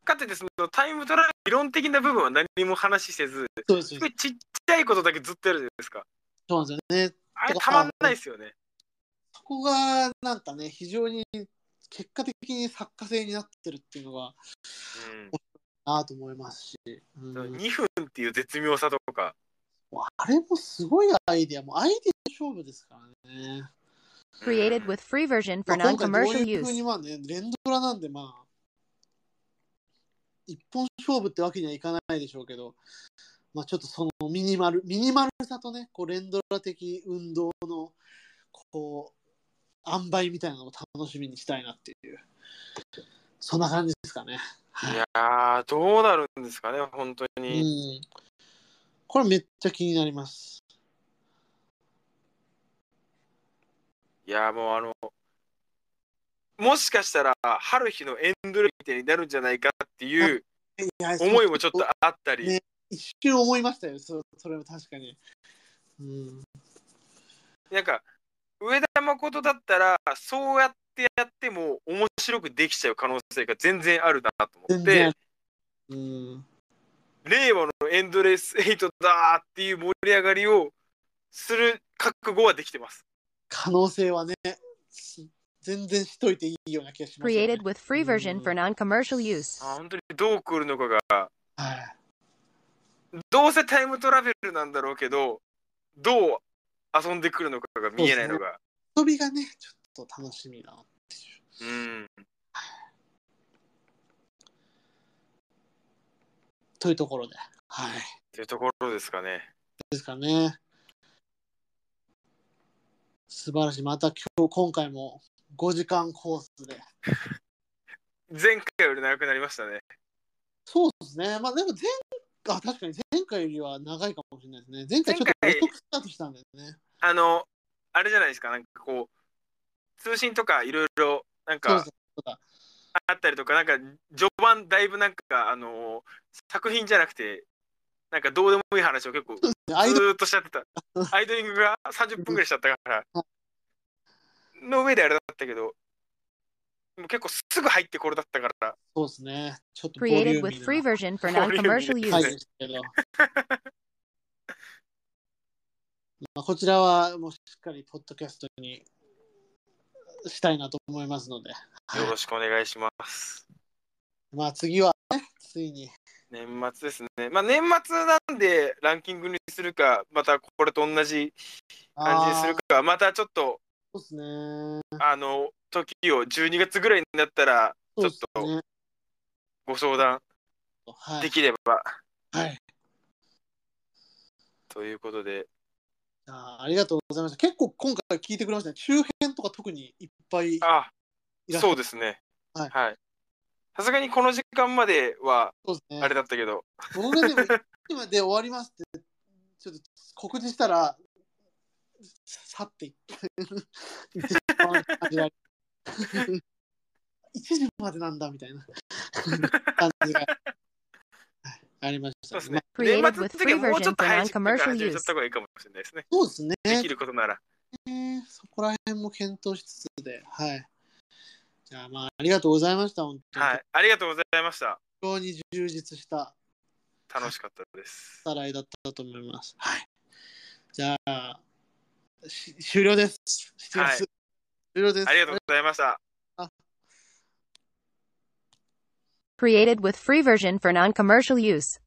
かつてそのタイムトラベル理論的な部分は何も話せず、そうですごいちっちゃいことだけずっとやるじゃないですか。そうなんですよね。あれたまんないですよね。そこがなんかね、非常に結果的に作家性になってるっていうのがなと思いますし。うんうん、2分っていう絶妙さとか、あれもすごいアイデア、もうアイデア勝負ですからね。Created with free version ま for non-commercial いうふう use. にまあね、連ドラなんでまあ、一本勝負ってわけにはいかないでしょうけど、まあちょっとそのミニマル、ミニマルさとね、こう連ドラ的運動の、こう、塩梅みたいなのを楽しみにしたいなっていう、そんな感じですかね。はいいやー、どうなるんですかね、本当うに。ん。これめっちゃ気になります。いやー、もうあの、もしかしたら、春日のエンドレみたいになるんじゃないかっていう思いもちょっとあったり、ね一瞬思いましたよ、そそれは確かに。うん。なんか、上田誠だったら、そうやってやっても面白くできちゃう可能性が全然あるなと思っ全然て、。うん。令和のエンドレスエイトだーっていう盛り上がりをする覚悟はできてます。可能性はね、す全然しといていいような気がします、ね。Created with free version for non-commercial use. あ本当にどう来るのかが、はい。どうせタイムトラベルなんだろうけど、どう遊んでくるのかが見えないのが。遊びがね、ちょっと楽しみだなっていう。うん。というところで。はい。っていうところですかね。ですかね。素晴らしい。また今日、今回も5時間コースで。前回より長くなりましたね。そうですね。まあでも前、あ、確かに前回よりは長いかもしれないですね。前回ちょっと遅くスタートしたんだよね。あの、あれじゃないですか、なんかこう、通信とかいろいろ、なんか。あったりとか、なんか序盤だいぶなんか、あの作品じゃなくて、なんかどうでもいい話を結構 ずっとしちゃってた。アイドリングが30分ぐらいしちゃったから、の上であれだったけど、もう結構すぐ入ってこれだったから、そうですね。ちょっとボリュ Created ー with ミー free など。まあ、こちらはもうしっかりポッドキャストにしたいなと思いますので。よろしくお願いします。まあ次はね、ついに。年末ですね。まあ年末なんでランキングにするか、またこれと同じ感じにするか、またちょっと、そうですね。あの、時を12月ぐらいになったら、ちょっと。ご相談はい。できれば、はい。ということで、あありがとうございました。結構今回聞いてくれましたね。周辺とか特にいっぱいあ、そうですね。はいはい。さすがにこの時間までは。あれだったけど、僕がでも今で終わりますってちょっと告知したら去っていって行ってしまう感じがあり1時までなんだみたいな感じがはいありましたね。年末の時は with free もうちょっと早い時期から non-commercial 始めちゃった方がいいかもしれないですね。まあそうですね。できることなら。ねそこら辺も検討しつつで、はい。じゃあまあありがとうございました。本当に。はい。ありがとうございました。非常に充実した楽しかったです。さらいだったと思います。はい。じゃあ、し終了です。7月、はい終了です。ありがとうございました。Created with free version for non-commercial use.